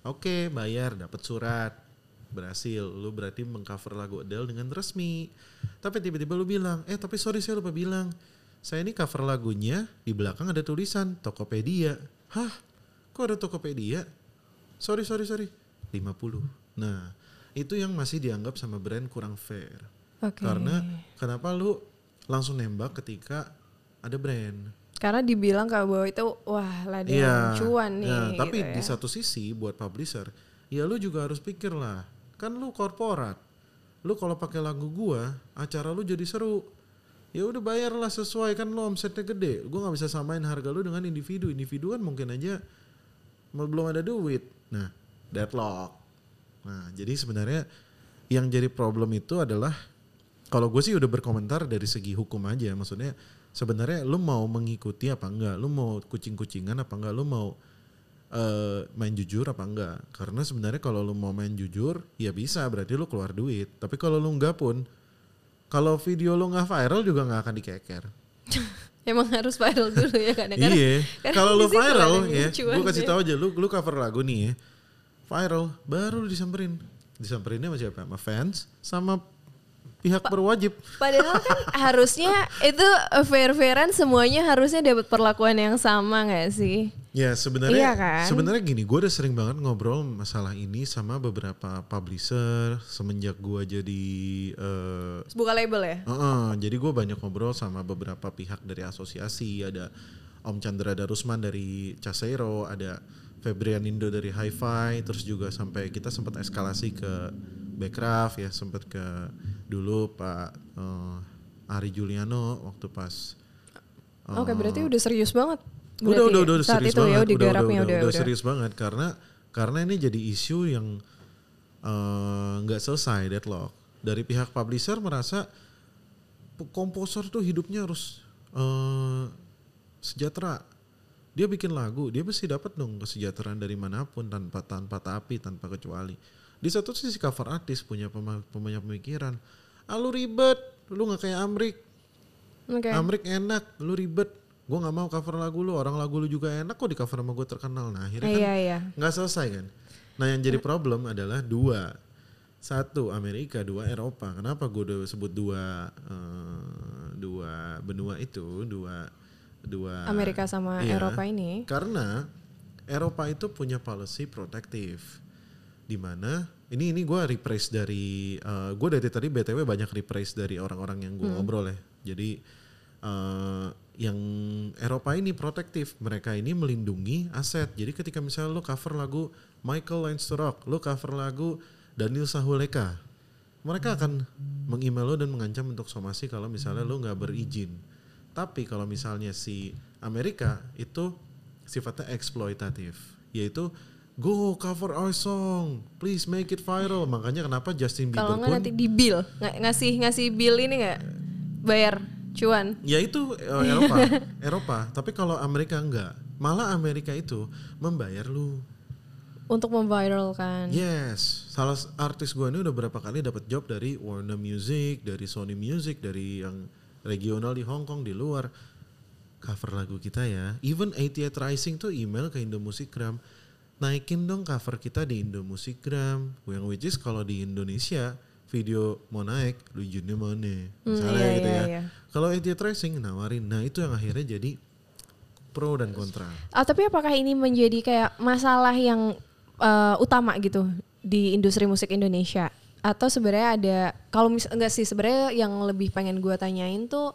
Oke bayar, dapat surat, berhasil. Lu berarti mengcover lagu Adele dengan resmi. Tapi tiba-tiba lu bilang, eh tapi sorry saya lupa bilang, saya ini cover lagunya di belakang ada tulisan Tokopedia. Hah? Kok ada Tokopedia? Sorry sorry sorry, 50. Nah itu yang masih dianggap sama brand kurang fair. Oke. Karena kenapa lu langsung nembak ketika ada brand? Karena dibilang kalau bahwa itu wah ladang Iya. cuan nih. ya, tapi gitu di ya. satu sisi buat publisher, ya lu juga harus pikir lah. Kan lu korporat. Lu kalau pakai lagu gua, acara lu jadi seru. Ya udah bayarlah sesuai kan lu omsetnya gede. Gua nggak bisa samain harga lu dengan individu. Individu kan mungkin aja belum ada duit. Nah, deadlock. Nah, jadi sebenarnya yang jadi problem itu adalah kalau gue sih udah berkomentar dari segi hukum aja. Maksudnya sebenarnya lu mau mengikuti apa enggak? Lu mau kucing-kucingan apa enggak? Lu mau eh, main jujur apa enggak? Karena sebenarnya kalau lu mau main jujur, ya bisa berarti lu keluar duit. Tapi kalau lu enggak pun, kalau video lu nggak viral juga nggak akan dikeker. [laughs] Emang harus viral dulu ya kadang-kadang. Iya. Kalau situ viral ya, gue kasih tahu aja lu lu cover lagu nih ya. Viral, baru lu disamperin. Disamperinnya sama siapa? Sama fans, sama pihak berwajib. Padahal kan [laughs] harusnya itu fair-fairan semuanya harusnya dapat perlakuan yang sama nggak sih? Ya sebenarnya Iya kan? sebenarnya gini, gue udah sering banget ngobrol masalah ini sama beberapa publisher semenjak gue jadi eh, Buka label ya? Heeh, jadi gue banyak ngobrol sama beberapa pihak dari asosiasi, ada Om Chandra Darusman dari Caseiro, ada Febrian Indo dari Hi-Fi, terus juga sampai kita sempat eskalasi ke Backcraft ya, sempat ke dulu Pak eh, Ari Juliano waktu pas eh, Oke, berarti udah serius banget. udah berarti udah udah saat serius itu banget, ya udah, udah, udah, udah, udah udah. serius banget karena karena ini jadi isu yang eh, nggak selesai deadlock dari pihak publisher merasa komposer tuh hidupnya harus eh, sejahtera dia bikin lagu dia pasti dapat dong kesejahteraan dari mana pun tanpa tanpa tapi tanpa kecuali di satu sisi cover artis punya pema- punya pemikiran ah lu ribet lu nggak kayak Amrik Oke. Amrik enak, lu ribet. Gue nggak mau cover lagu lu, orang lagu lu juga enak kok di cover sama gue terkenal. Nah akhirnya kan Iya, iya. nggak selesai kan. Nah yang jadi problem adalah dua, satu Amerika, dua Eropa. Kenapa gue udah sebut dua eh, dua benua itu, dua dua Amerika sama Iya. Eropa ini. Karena Eropa itu punya policy protektif, di mana ini ini gue rephrase dari gue dari tadi btw banyak rephrase dari orang-orang yang gue ngobrol ya. Jadi eh, yang Eropa ini protektif, mereka ini melindungi aset. Jadi ketika misalnya lo cover lagu Michael Rock, lo cover lagu Daniel Sahuleka, mereka akan mengemail lo dan mengancam untuk somasi kalau misalnya lo nggak berizin. Tapi kalau misalnya si Amerika itu sifatnya eksploitatif, yaitu go cover our song, please make it viral. Makanya kenapa Justin Bieber Kalau nggak nanti di bill, Ng- ngasih ngasih bill ini nggak bayar cuan. Ya itu eh, Eropa, [laughs] Eropa. Tapi kalau Amerika enggak, malah Amerika itu membayar lu. untuk memviralkan. Yes, salah artis gua ini udah berapa kali dapat job dari Warner Music, dari Sony Music, dari yang regional di Hong Kong di luar cover lagu kita ya. Even 88 Rising tuh email ke Indo Musikgram, naikin dong cover kita di Indo Musikgram. Yang which is kalau di Indonesia video mau naik, lu izinnya mana? Misalnya iya, gitu iya, ya. iya. Kalau 88 Rising nawarin, nah itu yang akhirnya jadi pro dan kontra. Ah, tapi apakah ini menjadi kayak masalah yang eh, utama gitu di industri musik Indonesia? Atau sebenarnya ada kalau mis enggak sih sebenarnya yang lebih pengen gua tanyain tuh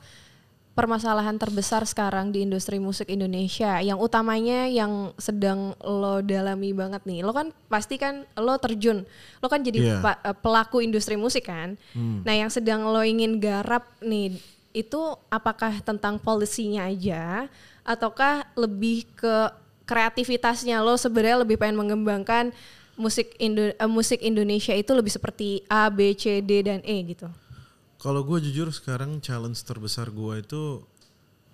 permasalahan terbesar sekarang di industri musik Indonesia yang utamanya yang sedang lo dalami banget nih. Lo kan pasti kan lo terjun. Lo kan jadi Iya. pa- eh, pelaku industri musik kan. Nah, yang sedang lo ingin garap nih itu apakah tentang polisinya aja ataukah lebih ke kreativitasnya lo sebenarnya lebih pengen mengembangkan musik Indo- eh, musik Indonesia itu lebih seperti A, B, C, D dan E gitu. Kalau gue jujur sekarang challenge terbesar gue itu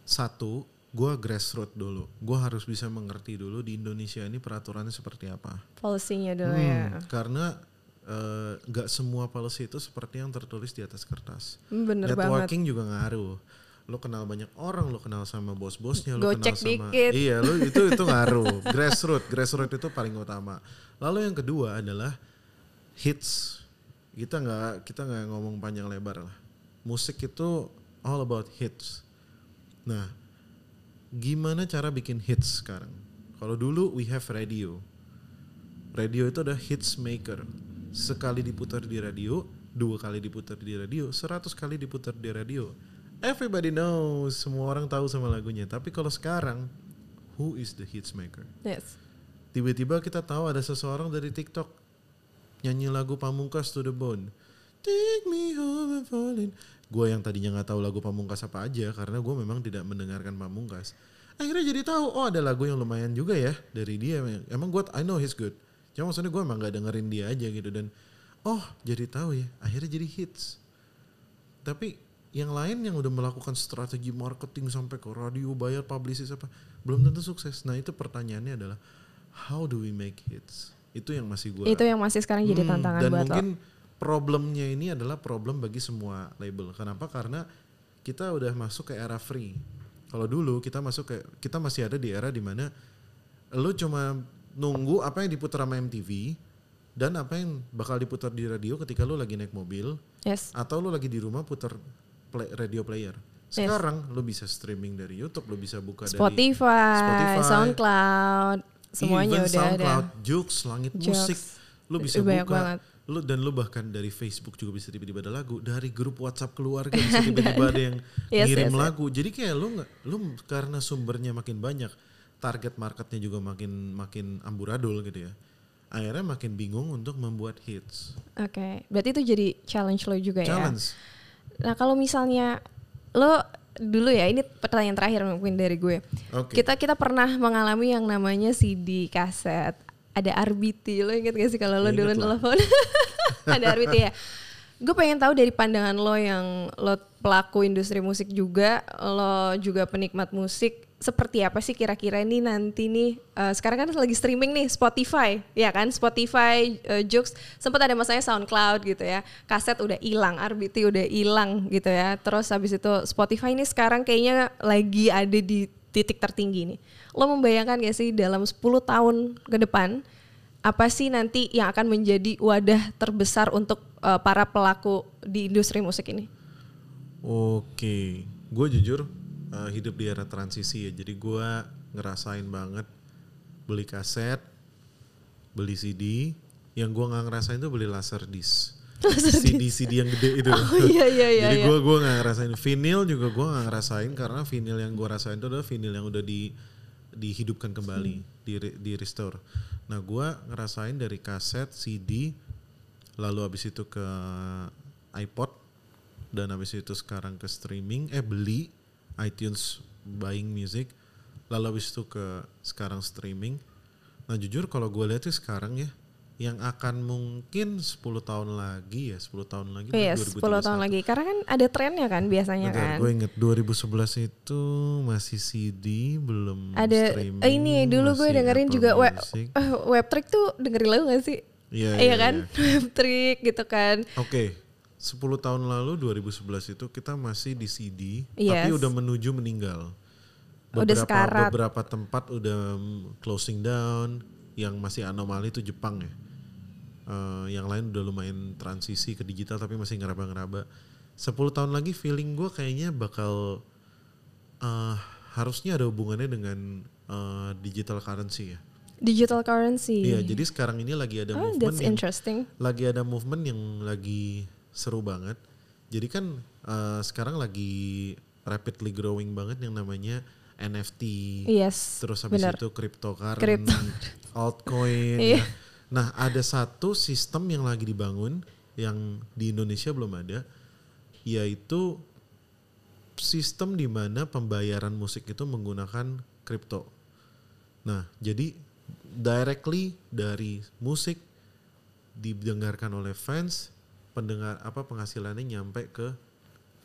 satu, gue grassroots dulu. Gue harus bisa mengerti dulu di Indonesia ini peraturannya seperti apa. Polisinya dulu ya. Hmm, Karena eh, nggak semua policy itu seperti yang tertulis di atas kertas. Hmm, Bener banget. Networking juga ngaruh. Lo kenal banyak orang, lo kenal sama bos-bosnya, lo kenal sama dikit. iya, lo itu itu ngaruh. grassroots, grassroots itu paling utama. Lalu yang kedua adalah hits. Kita nggak kita nggak ngomong panjang lebar lah. Musik itu all about hits. Nah, gimana cara bikin hits sekarang? Kalau dulu we have radio. Radio itu ada hits maker. Sekali diputar di radio, dua kali diputar di radio, seratus kali diputar di radio. Everybody knows, semua orang tahu sama lagunya. Tapi kalau sekarang, who is the hits maker? Yes. Tiba-tiba kita tahu ada seseorang dari TikTok nyanyi lagu Pamungkas to the bone. Take me home and fall in. Gue yang tadinya nggak tahu lagu Pamungkas apa aja karena gue memang tidak mendengarkan Pamungkas. Akhirnya jadi tahu, oh ada lagu yang lumayan juga ya dari dia. Emang gue, I know he's good. Cuma maksudnya gue emang nggak dengerin dia aja gitu dan oh jadi tahu ya. Akhirnya jadi hits. Tapi yang lain yang udah melakukan strategi marketing sampai ke radio bayar publicist apa belum tentu sukses. Nah itu pertanyaannya adalah how do we make hits? Itu yang masih gue Itu yang masih sekarang jadi Hmm, tantangan dan buat mungkin lo. problemnya ini adalah problem bagi semua label. Kenapa? Karena kita udah masuk ke era free. Kalau dulu kita masuk ke kita masih ada di era di mana lu cuma nunggu apa yang diputar sama MTV dan apa yang bakal diputar di radio ketika lu lagi naik mobil Yes. atau lu lagi di rumah putar play- radio player. Yes. Sekarang lu bisa streaming dari YouTube, lu bisa buka dari Spotify, Spotify, SoundCloud, semuanya Even udah SoundCloud, ada. Joox, Langit Joox. Musik, lu bisa Banyak buka. banget. Lu dan lu bahkan dari Facebook juga bisa tiba-tiba ada lagu, dari grup WhatsApp keluarga bisa tiba-tiba ada yang [laughs] Yes, ngirim yes, yes. lagu. Jadi kayak lu nggak, lu karena sumbernya makin banyak, target marketnya juga makin makin amburadul gitu ya. Akhirnya makin bingung untuk membuat hits. Oke, berarti itu jadi challenge lo juga ya. Challenge. Nah kalau misalnya lo dulu ya ini pertanyaan terakhir mungkin dari gue. Oke. Kita kita pernah mengalami yang namanya CD kaset. Ada RBT, lo inget gak sih kalau lo dulu telepon? [laughs] ada RBT ya. Gue pengen tahu dari pandangan lo yang lo pelaku industri musik juga, lo juga penikmat musik, seperti apa sih kira-kira ini nanti nih? eh, sekarang kan lagi streaming nih Spotify, ya kan? Spotify, uh, Joox, sempat ada masanya SoundCloud gitu ya. Kaset udah hilang, RBT udah hilang gitu ya. Terus habis itu Spotify ini sekarang kayaknya lagi ada di titik tertinggi nih. Lo membayangkan gak sih dalam 10 tahun ke depan apa sih nanti yang akan menjadi wadah terbesar untuk uh, para pelaku di industri musik ini? Oke, gue jujur uh, hidup di era transisi ya, jadi gue ngerasain banget beli kaset, beli CD, yang gue nggak ngerasain tuh beli laser disc. CD-CD yang gede itu. [laughs] Oh iya iya iya. Jadi iya. gue gua nggak ngerasain vinyl juga gue nggak ngerasain karena vinyl yang gue rasain itu adalah vinyl yang udah di dihidupkan kembali, di di restore. Nah gue ngerasain dari kaset, CD, lalu abis itu ke iPod dan abis itu sekarang ke streaming, eh beli iTunes buying music, lalu abis itu ke sekarang streaming. Nah jujur kalau gue lihat sih sekarang ya, yang akan mungkin 10 tahun lagi ya, 10 tahun lagi. Iya, 10 tahun lagi. Karena kan ada trennya kan biasanya Bentar, kan. gue inget 2011 itu masih CD belum Ada streaming. eh, ini dulu gue dengerin Apple juga web Music. eh, web trick tuh dengerin lagu gak sih? Iya, Iya kan? [laughs] Web trick gitu kan. Oke, 10 tahun lalu 2011 itu kita masih di CD, Yes. tapi udah menuju meninggal. Udah Beberapa sekarat. beberapa tempat udah mm, closing down, yang masih anomali itu Jepang ya. Eh, yang lain udah lumayan transisi ke digital tapi masih ngeraba-ngeraba. 10 tahun lagi feeling gue kayaknya bakal eh, harusnya ada hubungannya dengan eh, digital currency ya. Digital currency. Iya, jadi sekarang ini lagi ada oh, movement that's yang interesting. lagi ada movement yang lagi seru banget. Jadi kan eh, sekarang lagi rapidly growing banget yang namanya NFT. Yes. Terus habis benar. itu cryptocurrency, Crypto. [laughs] altcoin. Iya. ya. Nah, ada satu sistem yang lagi dibangun yang di Indonesia belum ada yaitu sistem di mana pembayaran musik itu menggunakan kripto. Nah, jadi directly dari musik didengarkan oleh fans, pendengar apa penghasilannya nyampe ke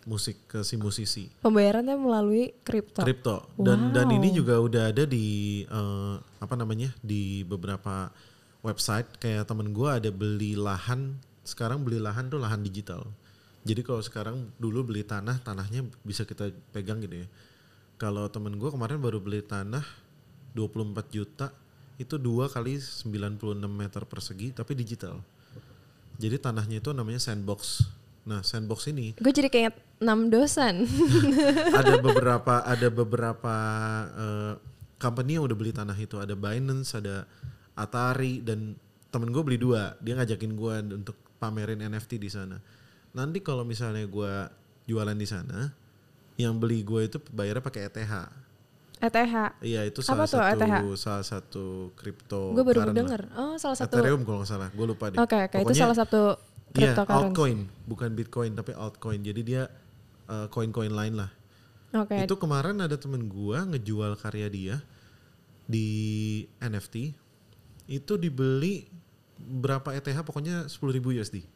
musik ke si musisi. Pembayarannya melalui kripto. kripto. Dan dan Wow. ini juga udah ada di eh, apa namanya di beberapa website. Kayak temen gua ada beli lahan sekarang beli lahan tuh lahan digital. Jadi kalau sekarang dulu beli tanah tanahnya bisa kita pegang gitu ya. Kalau temen gua kemarin baru beli tanah 24 juta itu dua kali 96 meter persegi tapi digital jadi tanahnya itu namanya sandbox. Nah sandbox ini Gue jadi kayak enam dosan. [laughs] ada [laughs] beberapa ada beberapa eh, company yang udah beli tanah itu. Ada Binance ada Atari dan temen gue beli dua. Dia ngajakin gue untuk pamerin NFT di sana. Nanti kalau misalnya gue jualan di sana yang beli gue itu bayarnya pakai ETH ETH. iya itu Apa salah tuh satu ETH? salah satu kripto Gue baru denger. Oh, salah satu. Ethereum kalau nggak salah gue lupa deh Oke, oke. Itu Pokoknya- salah satu Iya, altcoin, bukan Bitcoin tapi altcoin. Jadi dia eh, koin-koin lain lah. Oke. Itu kemarin ada temen gua ngejual karya dia di NFT. Itu dibeli berapa ETH pokoknya 10.000 USD.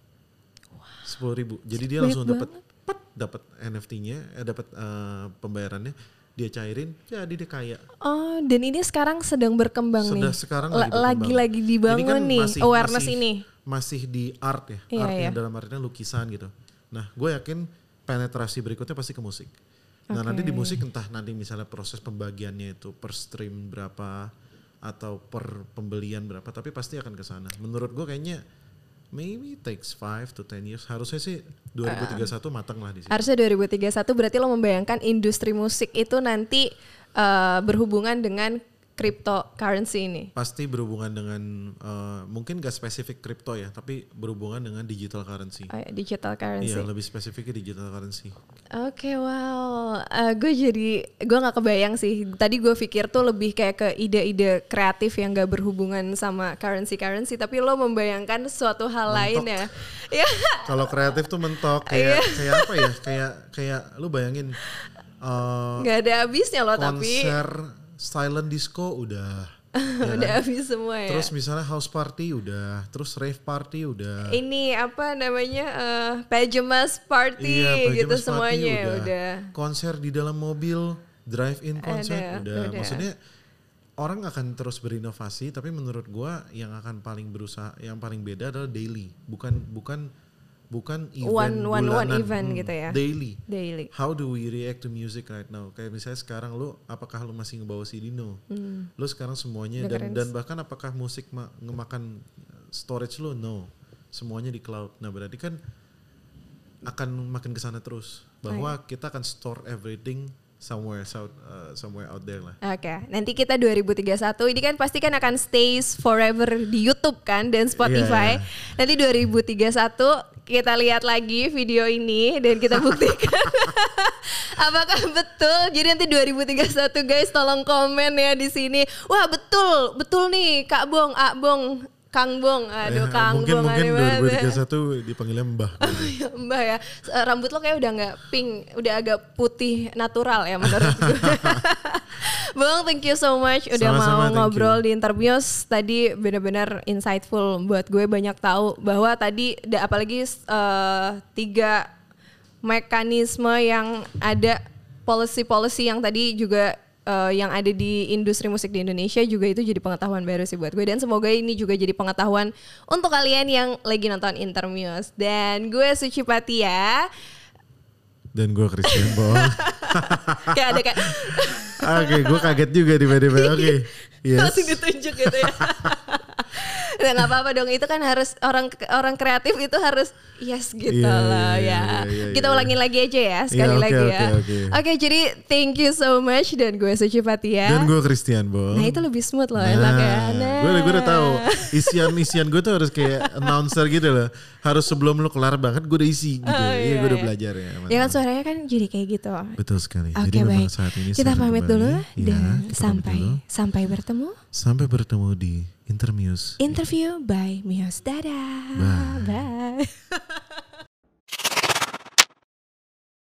10.000. Jadi dia langsung dapat dapat NFT-nya, eh, dapat eh, pembayarannya, dia cairin, jadi dia kaya. Oh, dan ini sekarang sedang berkembang Sudah nih. sekarang lagi-lagi dibangun Ini kan nih masih- awareness masih- ini. Masih di art ya, Iya, art yang iya. dalam artinya lukisan gitu. Nah, gue yakin penetrasi berikutnya pasti ke musik. Nah, nanti di musik entah nanti misalnya proses pembagiannya itu per stream berapa atau per pembelian berapa, tapi pasti akan ke sana. Menurut gue kayaknya maybe takes 5 to 10 years. Harusnya sih 2031 matang lah di situ. Harusnya 2031 berarti lo membayangkan industri musik itu nanti eh, berhubungan dengan cryptocurrency ini. Pasti berhubungan dengan eh, mungkin gak spesifik kripto ya, tapi berhubungan dengan digital currency. Oh, ya, digital currency. Iya, lebih spesifiknya digital currency. Oke, wow. gue jadi gue nggak kebayang sih. Tadi gue pikir tuh lebih kayak ke ide-ide kreatif yang gak berhubungan sama currency currency, tapi lo membayangkan suatu hal lain ya. Ya. [laughs] Kalau kreatif tuh mentok Iya. kayak kayak apa ya? Kayak kayak lu bayangin eh, Nggak ada habisnya loh tapi konser silent disco udah. ya [laughs] udah kan? habis semua ya. Terus misalnya house party udah, terus rave party udah. ini apa namanya eh, pajamas party Iya, gitu pajamas party semuanya udah. udah. Konser di dalam mobil, drive in konser udah. udah. Maksudnya orang akan terus berinovasi, tapi menurut gua yang akan paling berusaha, yang paling beda adalah daily, bukan bukan bukan One- event one- one bulanan. event Hmm, gitu ya. Daily. Daily. How do we react to music right now? Kayak misalnya sekarang lu, apakah lu masih ngebawa CD? No. Lu sekarang semuanya Hmm. dan dan bahkan apakah musik ma- ngemakan storage lu? No. Semuanya di cloud. Nah berarti kan akan makin ke sana terus. Bahwa kita akan store everything somewhere south uh, somewhere out there lah. Oke, nanti kita 2031 ini kan pasti kan akan stays forever di YouTube kan dan Spotify. Iya. Nanti 2031 kita lihat lagi video ini dan kita buktikan [laughs] apakah betul. Jadi nanti 2031 guys tolong komen ya di sini. Wah, betul, betul nih Kak Bong, A Bong, Kang Bong. Aduh, Eh, Kang mungkin Bong mungkin ya. 2031 dipanggilnya Mbah. [laughs] Mbak ya, eh, rambut lo kayak udah nggak pink, udah agak putih natural ya menurut [laughs] gue. Bang, thank you so much udah Sama-sama, mau thank ngobrol you. di interviews tadi benar-benar insightful buat gue banyak tahu bahwa tadi apalagi eh, tiga mekanisme yang ada policy-policy yang tadi juga eh, yang ada di industri musik di Indonesia juga itu jadi pengetahuan baru sih buat gue dan semoga ini juga jadi pengetahuan untuk kalian yang lagi nonton Intermuse dan gue Suci Patia Dan gue Christian Bong. [laughs] kayak ada kayak Oke, gue kaget juga tiba-tiba. [laughs] Oke, yes. langsung ditunjuk gitu ya. [laughs] Nah, nggak apa-apa dong itu kan harus orang orang kreatif itu harus yes gitu Iya, loh iya, ya. iya, iya, Kita iya. ulangin lagi aja ya sekali oke, lagi oke, ya. oke. Oke jadi thank you so much dan gue Suci. Dan gue Christian Bong. Nah itu lebih smooth loh enak ya. Nah. gue gue udah tahu isian-isian gue tuh harus kayak announcer gitu loh. Harus sebelum lu kelar banget gue udah isi gitu. Oh, iya, iya, gue udah iya. belajar ya. Ya kan suaranya kan jadi kayak gitu. Betul sekali. Oke Jadi memang baik. saat ini kita pamit kembali. dulu Ya, dan sampai dulu. sampai bertemu Sampai bertemu di Intermuse. interview by Mios. Dadah. Bye. Bye. [laughs]